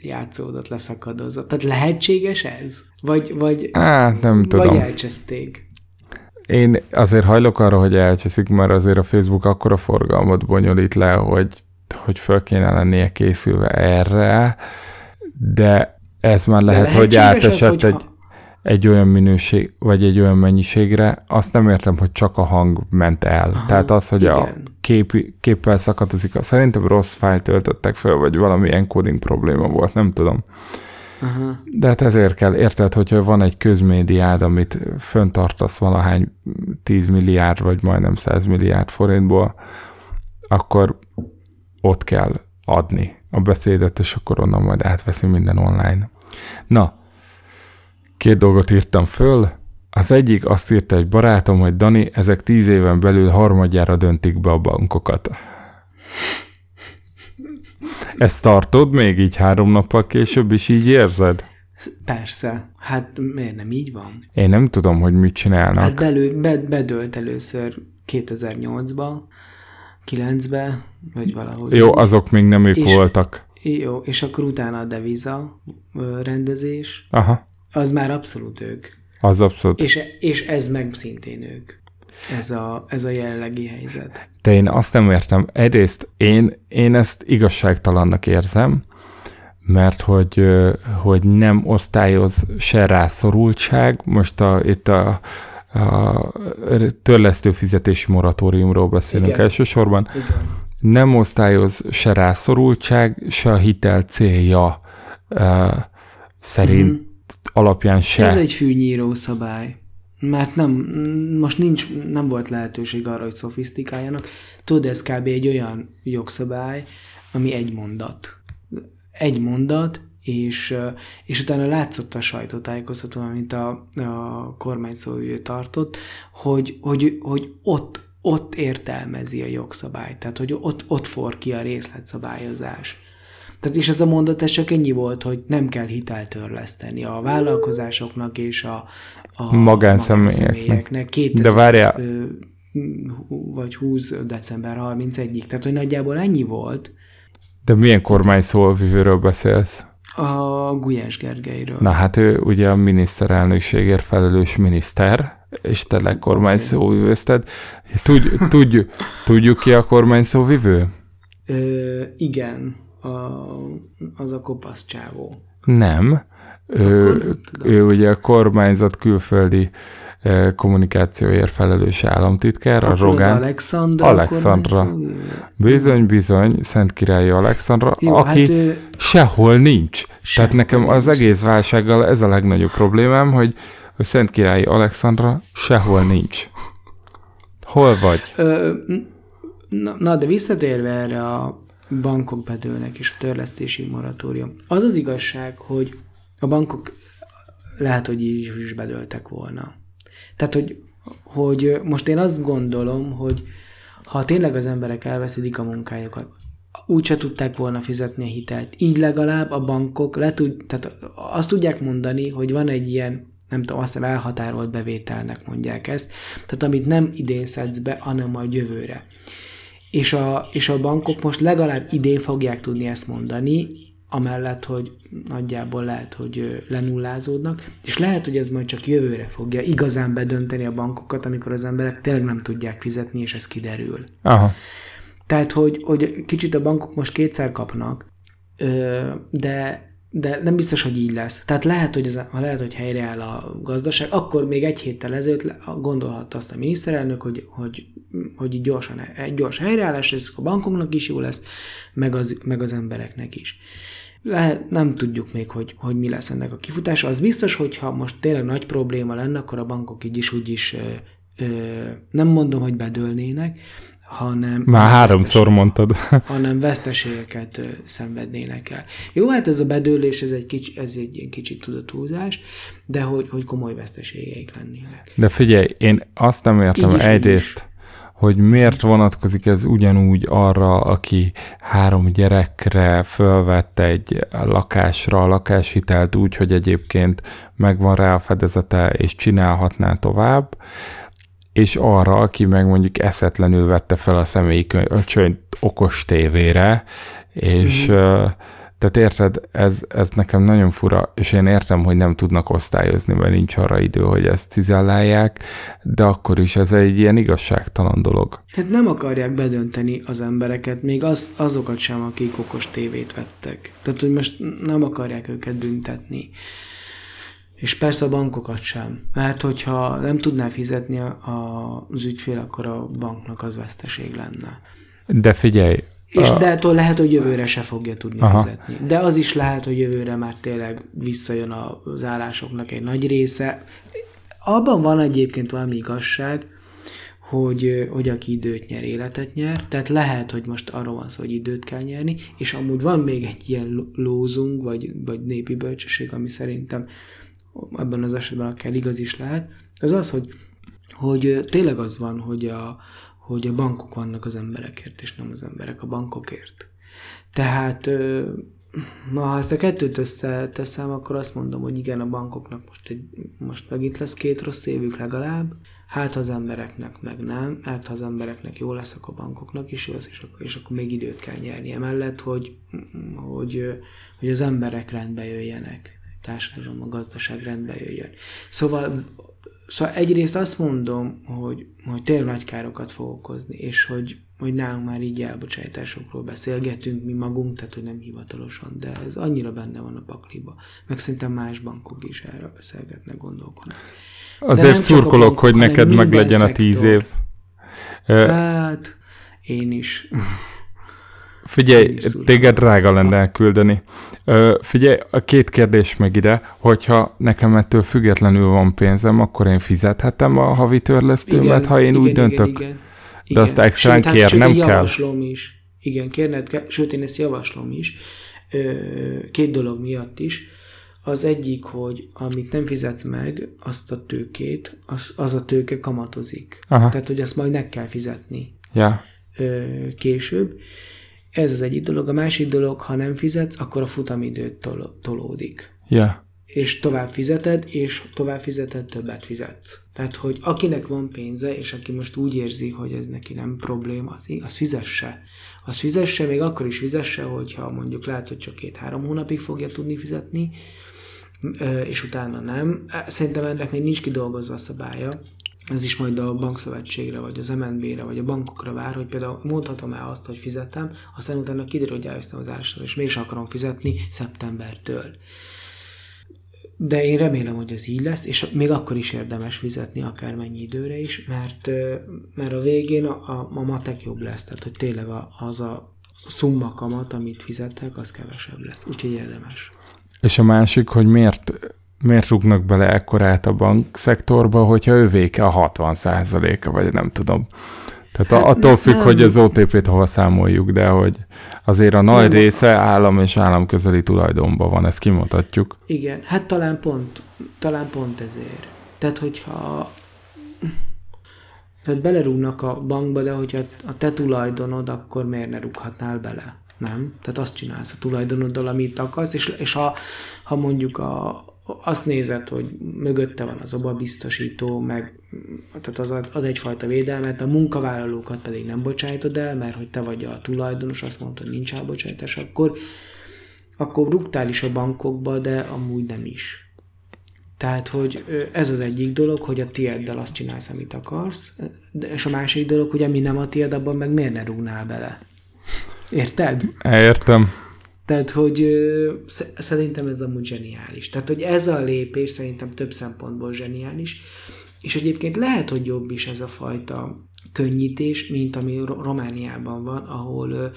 játszódott, leszakadozott? Tehát lehetséges ez? Vagy, vagy, Hát nem vagy tudom. elcseszték? Én azért hajlok arra, hogy elcseszik, mert azért a Facebook akkora forgalmat bonyolít le, hogy, hogy föl kéne lennie készülve erre, de ez már lehet, De hogy átesett hogyha- egy, egy olyan minőség, vagy egy olyan mennyiségre, azt nem értem, hogy csak a hang ment el. Aha, Tehát az, hogy a igen. kép, képpel szakadozik, szerintem rossz fájlt töltöttek fel, vagy valami encoding probléma volt, nem tudom. Aha. De hát ezért kell, érted, hogyha van egy közmédiád, amit föntartasz valahány 10 milliárd, vagy majdnem 100 milliárd forintból, akkor ott kell adni a beszédet, és akkor onnan majd átveszi minden online. Na, két dolgot írtam föl. Az egyik azt írta egy barátom, hogy Dani, ezek tíz éven belül harmadjára döntik be a bankokat. Ezt tartod még így három nappal később is így érzed? Persze. Hát miért nem így van? Én nem tudom, hogy mit csinálnak. Hát belő, be, bedőlt először 2008-ba, 9-be, vagy valahogy. Jó, azok még nem ők És- voltak. Jó, és akkor utána a deviza rendezés, Aha, az már abszolút ők. az abszolút. És, és ez meg szintén ők. Ez a, ez a jelenlegi helyzet. De én azt nem értem. Egyrészt én, én ezt igazságtalannak érzem, mert hogy, hogy nem osztályoz se rászorultság. Most a, itt a, a törlesztő fizetési moratóriumról beszélünk Igen. elsősorban. Igen. Nem osztályoz se rászorultság, se a hitel célja ö, szerint Mhm. alapján se. Ez egy fűnyíró szabály. Mert nem, most nincs, nem volt lehetőség arra, hogy szofisztikáljanak. Tudod, ez kb. egy olyan jogszabály, ami egy mondat. Egy mondat, és, és utána látszott a sajtótájékoztatón, amit a, a kormányszóvivő tartott, hogy, hogy, hogy ott, ott értelmezi a jogszabályt, tehát hogy ott, ott for ki a részletszabályozás. Tehát és ez a mondat ez csak ennyi volt, hogy nem kell hitelt a vállalkozásoknak és a, a Magánszemélyeknek. magánszemélyeknek. 2000, De várjál. ö, vagy 20 december 31-ig. Tehát, hogy nagyjából ennyi volt De milyen kormány szóvivőről beszélsz? a Gulyás Gergelyről. Na hát ő ugye a miniszterelnökségért felelős miniszter, és te le kormány szóvivőzted. Tudj, tudj, tudjuk ki a kormány szóvivő? Ö, igen, a, az a kopasz csávó. Nem. Ő, ő ugye a kormányzat külföldi eh, kommunikációért felelős államtitkár, a Akkor az Rogán. Alexandra. Alexandra. kormányszóvivő? Bizony, bizony, Szent Királyi Alexandra, Jó, aki hát ő, sehol nincs. Sehol Tehát nekem az nincs. egész válsággal ez a legnagyobb problémám, hogy a Szent Királyi Alexandra sehol nincs. Hol vagy? Ö, na, na, de visszatérve erre a bankok bedőlnek és a törlesztési moratórium. Az az igazság, hogy a bankok lehet, hogy így is bedőltek volna. Tehát, hogy, hogy most én azt gondolom, hogy ha tényleg az emberek elveszítik a munkájukat, úgyse tudták volna fizetni a hitelt. Így legalább a bankok le tud, tehát azt tudják mondani, hogy van egy ilyen nem tudom, azt hiszem elhatárolt bevételnek mondják ezt, tehát amit nem idén szedsz be, hanem majd jövőre. És a, és a bankok most legalább idén fogják tudni ezt mondani, amellett, hogy nagyjából lehet, hogy lenullázódnak, és lehet, hogy ez majd csak jövőre fogja igazán bedönteni a bankokat, amikor az emberek tényleg nem tudják fizetni, és ez kiderül. Aha. Tehát, hogy, hogy kicsit a bankok most kétszer kapnak, de, de nem biztos, hogy így lesz. Tehát lehet, hogy, ez, ha lehet, hogy helyreáll a gazdaság, akkor még egy héttel ezelőtt gondolhatta azt a miniszterelnök, hogy, hogy, hogy gyorsan, egy gyors helyreállás, ez a bankoknak is jó lesz, meg az, meg az embereknek is. lehet, nem tudjuk még, hogy, hogy mi lesz ennek a kifutása. Az biztos, hogy ha most tényleg nagy probléma lenne, akkor a bankok így is úgy is ö, ö, nem mondom, hogy bedőlnének, hanem... Már háromszor mondtad. hanem veszteségeket szenvednének el. Jó, hát ez a bedőlés, ez egy, kicsi, ez egy kicsit tudatúzás, de hogy, hogy komoly veszteségeik lennének. De figyelj, én azt nem értem is, egyrészt, hogy miért vonatkozik ez ugyanúgy arra, aki három gyerekre fölvette egy lakásra a lakáshitelt úgy, hogy egyébként megvan rá a fedezete, és csinálhatná tovább, és arra, aki meg mondjuk eszetlenül vette fel a személyi könyvt okos tévére, és mm. tehát érted, ez, ez nekem nagyon fura, és én értem, hogy nem tudnak osztályozni, mert nincs arra idő, hogy ezt cizellálják, de akkor is ez egy ilyen igazságtalan dolog. Hát nem akarják bedönteni az embereket, még az, azokat sem, akik okos tévét vettek. Tehát, hogy most nem akarják őket büntetni. És persze a bankokat sem. Mert hogyha nem tudná fizetni a, a, az ügyfél, akkor a banknak az veszteség lenne. De figyelj, És a- de attól lehet, hogy jövőre se fogja tudni Aha. Fizetni. De az is lehet, hogy jövőre már tényleg visszajön az állásoknak egy nagy része. Abban van egyébként valami igazság, hogy, hogy aki időt nyer, életet nyer. Tehát lehet, hogy most arról van szó, hogy időt kell nyerni, és amúgy van még egy ilyen lózunk, vagy, vagy népi bölcsesség, ami szerintem ebben az esetben akár igaz is lehet, az az, hogy, hogy tényleg az van, hogy a, hogy a bankok vannak az emberekért, és nem az emberek a bankokért. Tehát ma, ha ezt a kettőt összeteszem, akkor azt mondom, hogy igen, a bankoknak most, egy, most megint lesz két rossz évük legalább, hát az embereknek meg nem, hát az embereknek jó lesz, akkor a bankoknak is jó lesz, és akkor, és akkor még időt kell nyerni. Emellett, hogy, hogy, hogy az emberek rendbe jöjjenek, társadalom, a gazdaság rendbe jöjjön. Szóval Szóval egyrészt azt mondom, hogy, hogy tényleg nagy károkat fog okozni, és hogy, hogy nálunk már így elbocsátásokról beszélgetünk mi magunk, tehát hogy nem hivatalosan, de ez annyira benne van a pakliba. Meg szerintem más bankok is erről beszélgetnek, gondolkodnak. azért szurkolok, bankok, hogy neked meg legyen a tíz év. Hát, én is. Figyelj, téged drága lenne elküldeni. Ö, figyelj, a két kérdés meg ide, hogyha nekem ettől függetlenül van pénzem, akkor én fizethetem a havi törlesztőmet, ha én úgy döntök. Igen, igen, De azt extrán Sőt, hát, kérnem sőt, én kell? javaslom is. Igen, kérned kell, sőt, én ezt javaslom is. Két dolog miatt is. Az egyik, hogy amit nem fizetsz meg, azt a tőkét, az, az a tőke kamatozik. Aha. Tehát, hogy azt majd meg kell fizetni Ja. később. Ez az egyik dolog. A másik dolog, ha nem fizetsz, akkor a futamidőt tol- tolódik. Ja. És tovább fizeted, és tovább fizeted, többet fizetsz. Tehát, hogy akinek van pénze, és aki most úgy érzi, hogy ez neki nem probléma, az, az fizesse. Az fizesse, még akkor is fizesse, hogyha mondjuk lehet, hogy csak két-három hónapig fogja tudni fizetni, és utána nem. Szerintem ennek még nincs kidolgozva a szabálya. Ez is majd a bankszövetségre, vagy az MNB-re, vagy a bankokra vár, hogy például mondhatom el azt, hogy fizettem, aztán utána kiderül, hogy elvesztem az árasra, és mégis akarom fizetni szeptembertől. De én remélem, hogy ez így lesz, és még akkor is érdemes fizetni akármennyi időre is, mert, mert a végén a, a, a matek jobb lesz, tehát hogy tényleg az a szumma kamat, amit fizettek, az kevesebb lesz, úgyhogy érdemes. És a másik, hogy miért, miért rúgnak bele ekkorát a bankszektorba, hogyha övéke a 60 a vagy nem tudom. Tehát Hát attól függ, nem. hogy az OTP-t hova számoljuk, de hogy azért a nagy Nem. része állam és államközeli tulajdonban van, ezt kimutatjuk. Igen, hát talán pont, talán pont ezért. Tehát, hogyha tehát belerúgnak a bankba, de hogyha a te tulajdonod, akkor miért ne rúghatnál bele? Nem? Tehát azt csinálsz a tulajdonoddal, amit akarsz, és, és ha, ha mondjuk a, azt nézed, hogy mögötte van az obabiztosító, meg tehát az ad, egyfajta védelmet, a munkavállalókat pedig nem bocsájtod el, mert hogy te vagy a tulajdonos, azt hogy nincs elbocsátás, akkor, akkor rúgtál is a bankokba, de amúgy nem is. Tehát, hogy ez az egyik dolog, hogy a tieddel azt csinálsz, amit akarsz, és a másik dolog, hogy ami nem a tied, abban meg miért ne rúgnál bele. Érted? Értem. Tehát, hogy szerintem ez amúgy zseniális. Tehát, hogy ez a lépés szerintem több szempontból zseniális, és egyébként lehet, hogy jobb is ez a fajta könnyítés, mint ami Ro- Romániában van, ahol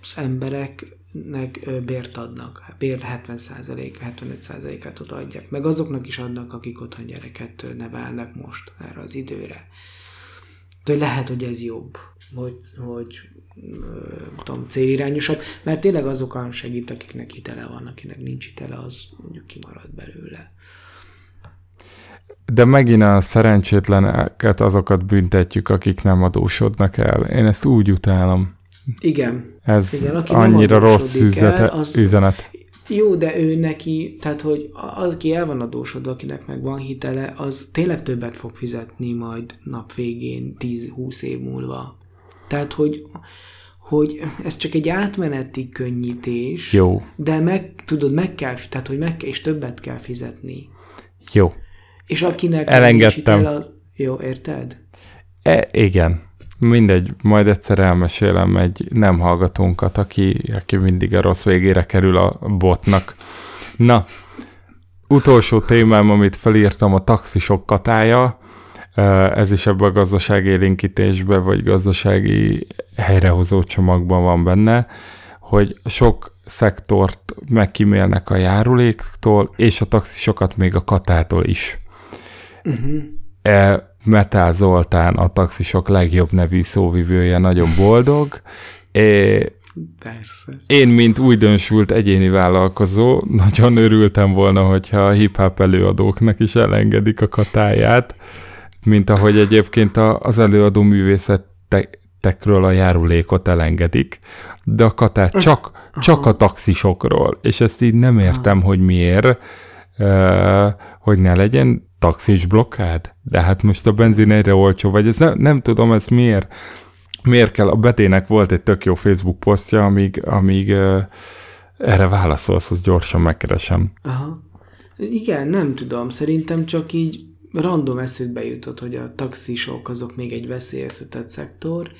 az embereknek bért adnak. Bér 70%, 75%-át odaadják. Meg azoknak is adnak, akik otthon gyereket nevelnek most erre az időre. Tehát lehet, hogy ez jobb, hogy, hogy tudom, célirányosabb, mert tényleg azokon segít, akiknek hitele van, akinek nincs hitele, az mondjuk kimarad belőle. De megint a szerencsétleneket azokat büntetjük, akik nem adósodnak el. Én ezt úgy utálom. Igen. Ez Igen, aki annyira rossz üzete, el, az... üzenet. Jó, de ő neki, tehát hogy az, aki el van adósodva, akinek meg van hitele, az tényleg többet fog fizetni majd nap végén, 10-20 év múlva. Tehát, hogy, hogy ez csak egy átmeneti könnyítés. Jó. De meg, tudod, meg kell, tehát, hogy meg kell, és többet kell fizetni. Jó. És akinek... Elengedtem. A... Jó, érted? E, igen. Mindegy, majd egyszer elmesélem egy nem hallgatónkat, aki, aki mindig a rossz végére kerül a botnak. Na, utolsó témám, amit felírtam, a taxisok katája. Ez is ebben a gazdasági élénkítésben, vagy gazdasági helyrehozó csomagban van benne, hogy sok szektort megkímélnek a járuléktól, és a taxisokat még a katától is. Uh-huh. E, Metál Zoltán, a taxisok legjobb nevű szóvivője, nagyon boldog. É, Persze. Én, mint újdonsült egyéni vállalkozó, nagyon örültem volna, hogyha a hip-hop előadóknak is elengedik a katáját, mint ahogy egyébként az előadó művészetekről a járulékot elengedik, de a katát csak, csak a taxisokról, és ezt így nem értem, hogy miért, hogy ne legyen taxis blokkád? De hát most a benzin egyre olcsó, vagy ez nem, nem tudom, ez miért, miért kell. A Betének volt egy tök jó Facebook posztja, amíg, amíg uh, erre válaszolsz, az gyorsan megkeresem. Aha. Igen, nem tudom, szerintem csak így random eszükbe jutott, hogy a taxisok azok még egy veszélyeztetett szektor,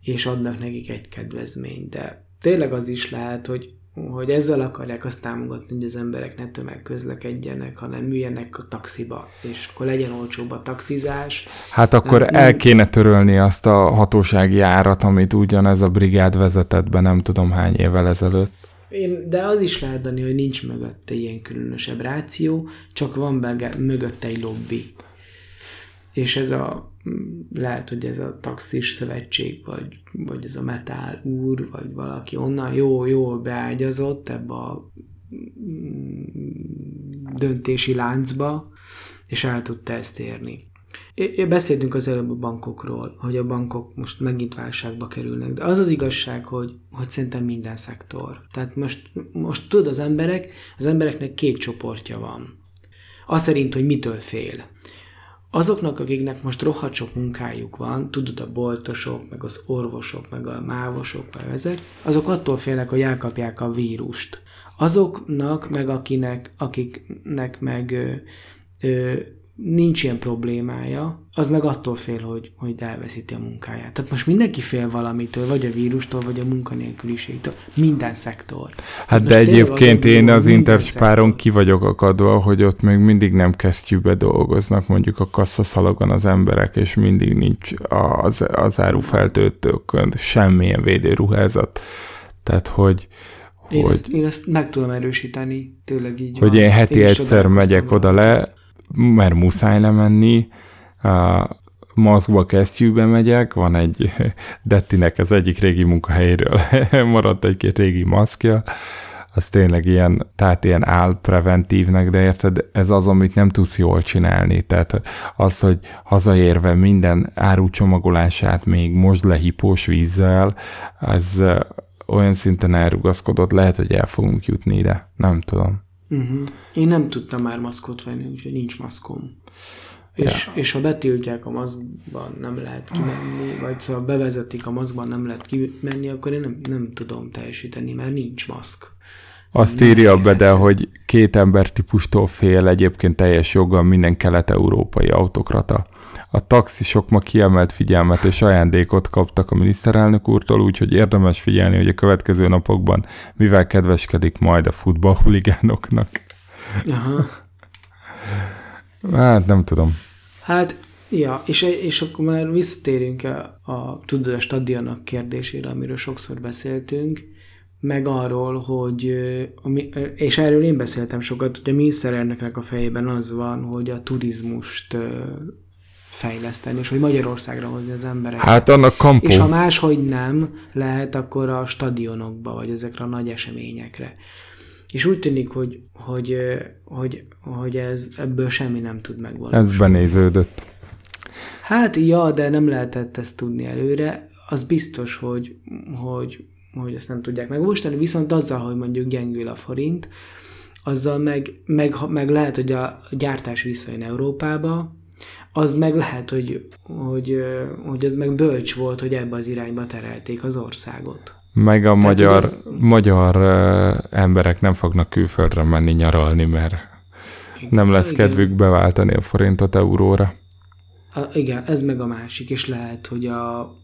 és adnak nekik egy kedvezményt, de tényleg az is lehet, hogy hogy ezzel akarják azt támogatni, hogy az emberek ne tömegközlekedjenek, hanem üljenek a taxiba, és akkor legyen olcsóbb a taxizás. Hát akkor nem, el kéne törölni azt a hatósági árat, amit ugyanez a brigád vezetett be nem tudom hány évvel ezelőtt. Én, de az is lehet, Dani, hogy nincs mögötte ilyen különösebb ráció, csak van mögötte egy lobby. És ez a lehet, hogy ez a taxis szövetség, vagy, vagy ez a metál úr, vagy valaki onnan jó, jó beágyazott ebbe a mm, döntési láncba, és el tudta ezt érni. Beszéltünk az előbb a bankokról, hogy a bankok most megint válságba kerülnek, de az az igazság, hogy, hogy szerintem minden szektor. Tehát most, most tud az emberek, az embereknek két csoportja van. Az szerint, hogy mitől fél azoknak, akiknek most rohadt sok munkájuk van, tudod, a boltosok, meg az orvosok, meg a mávosok, meg ezek, azok attól félnek, hogy elkapják a vírust. Azoknak, meg akinek, akiknek meg ö, ö, nincs ilyen problémája, az meg attól fél, hogy, hogy elveszíti a munkáját. Tehát most mindenki fél valamitől, vagy a vírustól, vagy a munkanélküliségtől. Minden szektor. Hát de egyébként az, én az Interspáron ki vagyok akadva, hogy ott még mindig nem kesztyűbe dolgoznak, mondjuk a kasszaszalagon az emberek, és mindig nincs az, az árufeltöltőkön semmilyen védőruházat. Tehát, hogy, én, hogy, ezt, én ezt meg tudom erősíteni, tényleg így Hogy van. én heti én egyszer megyek oda le, mert muszáj lemenni, maszkba kesztyűbe megyek, van egy Dettinek az egyik régi munkahelyéről maradt egy-két régi maszkja, az tényleg ilyen, tehát ilyen preventívnek, de érted, ez az, amit nem tudsz jól csinálni. Tehát az, hogy hazaérve minden árucsomagolását még most le hipós vízzel, az olyan szinten elrugaszkodott, lehet, hogy el fogunk jutni ide. Nem tudom. Uh-huh. Én nem tudtam már maszkot venni, úgyhogy nincs maszkom. És, ja. és ha betiltják a maszkban, nem lehet kimenni, vagy szóval bevezetik a maszkban, nem lehet kimenni, akkor én nem, nem tudom teljesíteni, mert nincs maszk. Azt írja be, de hogy két ember típustól fél egyébként teljes joggal minden kelet-európai autokrata. A taxisok ma kiemelt figyelmet és ajándékot kaptak a miniszterelnök úrtól, úgyhogy érdemes figyelni, hogy a következő napokban mivel kedveskedik majd a futballhuligánoknak. Aha. Hát nem tudom. Hát Ja, és, és akkor már visszatérünk a, a tudod, a stadionok kérdésére, amiről sokszor beszéltünk, meg arról, hogy, és erről én beszéltem sokat, hogy a miniszterelnöknek a fejében az van, hogy a turizmust fejleszteni, és hogy Magyarországra hozni az embereket. Hát annak kampó. És ha máshogy nem lehet, akkor a stadionokba, vagy ezekre a nagy eseményekre. És úgy tűnik, hogy, hogy, hogy, hogy ez ebből semmi nem tud megvalósulni. Ez benéződött. Hát ja, de nem lehetett ezt tudni előre. Az biztos, hogy, hogy, hogy ezt nem tudják megvalósítani, viszont azzal, hogy mondjuk gyengül a forint, azzal meg, meg, meg lehet, hogy a gyártás visszajön Európába, az meg lehet, hogy, hogy, hogy ez meg bölcs volt, hogy ebbe az irányba terelték az országot. Meg a Tehát, magyar, az... magyar emberek nem fognak külföldre menni nyaralni, mert nem lesz igen. kedvük beváltani a forintot euróra. A, igen, ez meg a másik, és lehet, hogy a,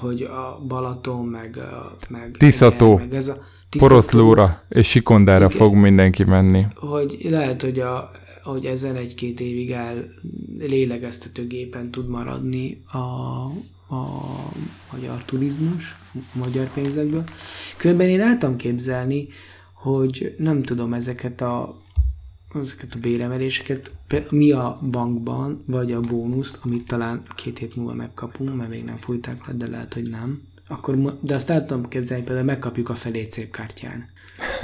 hogy a Balaton, meg, meg, Tiszató, meg ez a Tiszató, Poroszlóra és Sikondára igen, fog mindenki menni. Hogy lehet, hogy a, hogy ezen egy-két évig el lélegeztetőgépen tud maradni a, a magyar turizmus, a magyar pénzekből. Különben én el képzelni, hogy nem tudom ezeket a ezeket a béremeléseket mi a bankban, vagy a bónuszt, amit talán két hét múlva megkapunk, mert még nem fújták le, de lehet, hogy nem. Akkor, de azt el tudom képzelni, például megkapjuk a felét szép kártyán.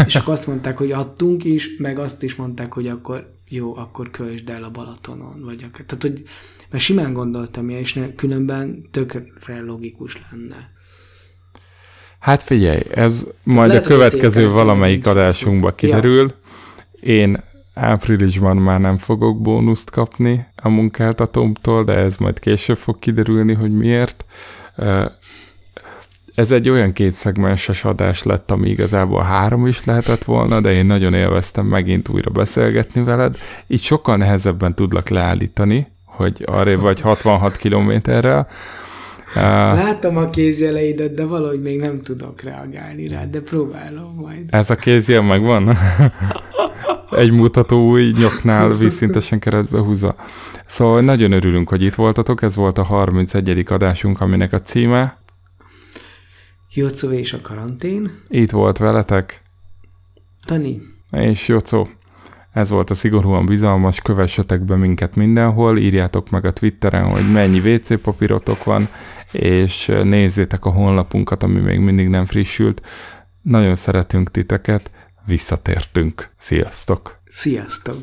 És akkor azt mondták, hogy adtunk is, meg azt is mondták, hogy akkor jó, akkor költsd el a Balatonon, vagy akár. Tehát, hogy mert simán gondoltam, és ne, különben tökre logikus lenne. Hát figyelj, ez majd lehet, a következő valamelyik adásunkba kiderül. Ja. Én áprilisban már nem fogok bónuszt kapni a munkáltatómtól, de ez majd később fog kiderülni, hogy miért. Ez egy olyan kétszegmenses adás lett, ami igazából három is lehetett volna, de én nagyon élveztem megint újra beszélgetni veled. Így sokkal nehezebben tudlak leállítani, hogy arra vagy 66 kilométerrel. Látom a kézjeleidet, de valahogy még nem tudok reagálni rá, de próbálom majd. Ez a kézjel megvan? Egy mutató új nyoknál vízszintesen keresztbe húzva. Szóval nagyon örülünk, hogy itt voltatok, ez volt a 31. adásunk, aminek a címe Jocó és a karantén. Itt volt veletek. Tani. És Jocó. Ez volt a szigorúan bizalmas, kövessetek be minket mindenhol, írjátok meg a Twitteren, hogy mennyi WC papírotok van, és nézzétek a honlapunkat, ami még mindig nem frissült. Nagyon szeretünk titeket, visszatértünk. Sziasztok! Sziasztok!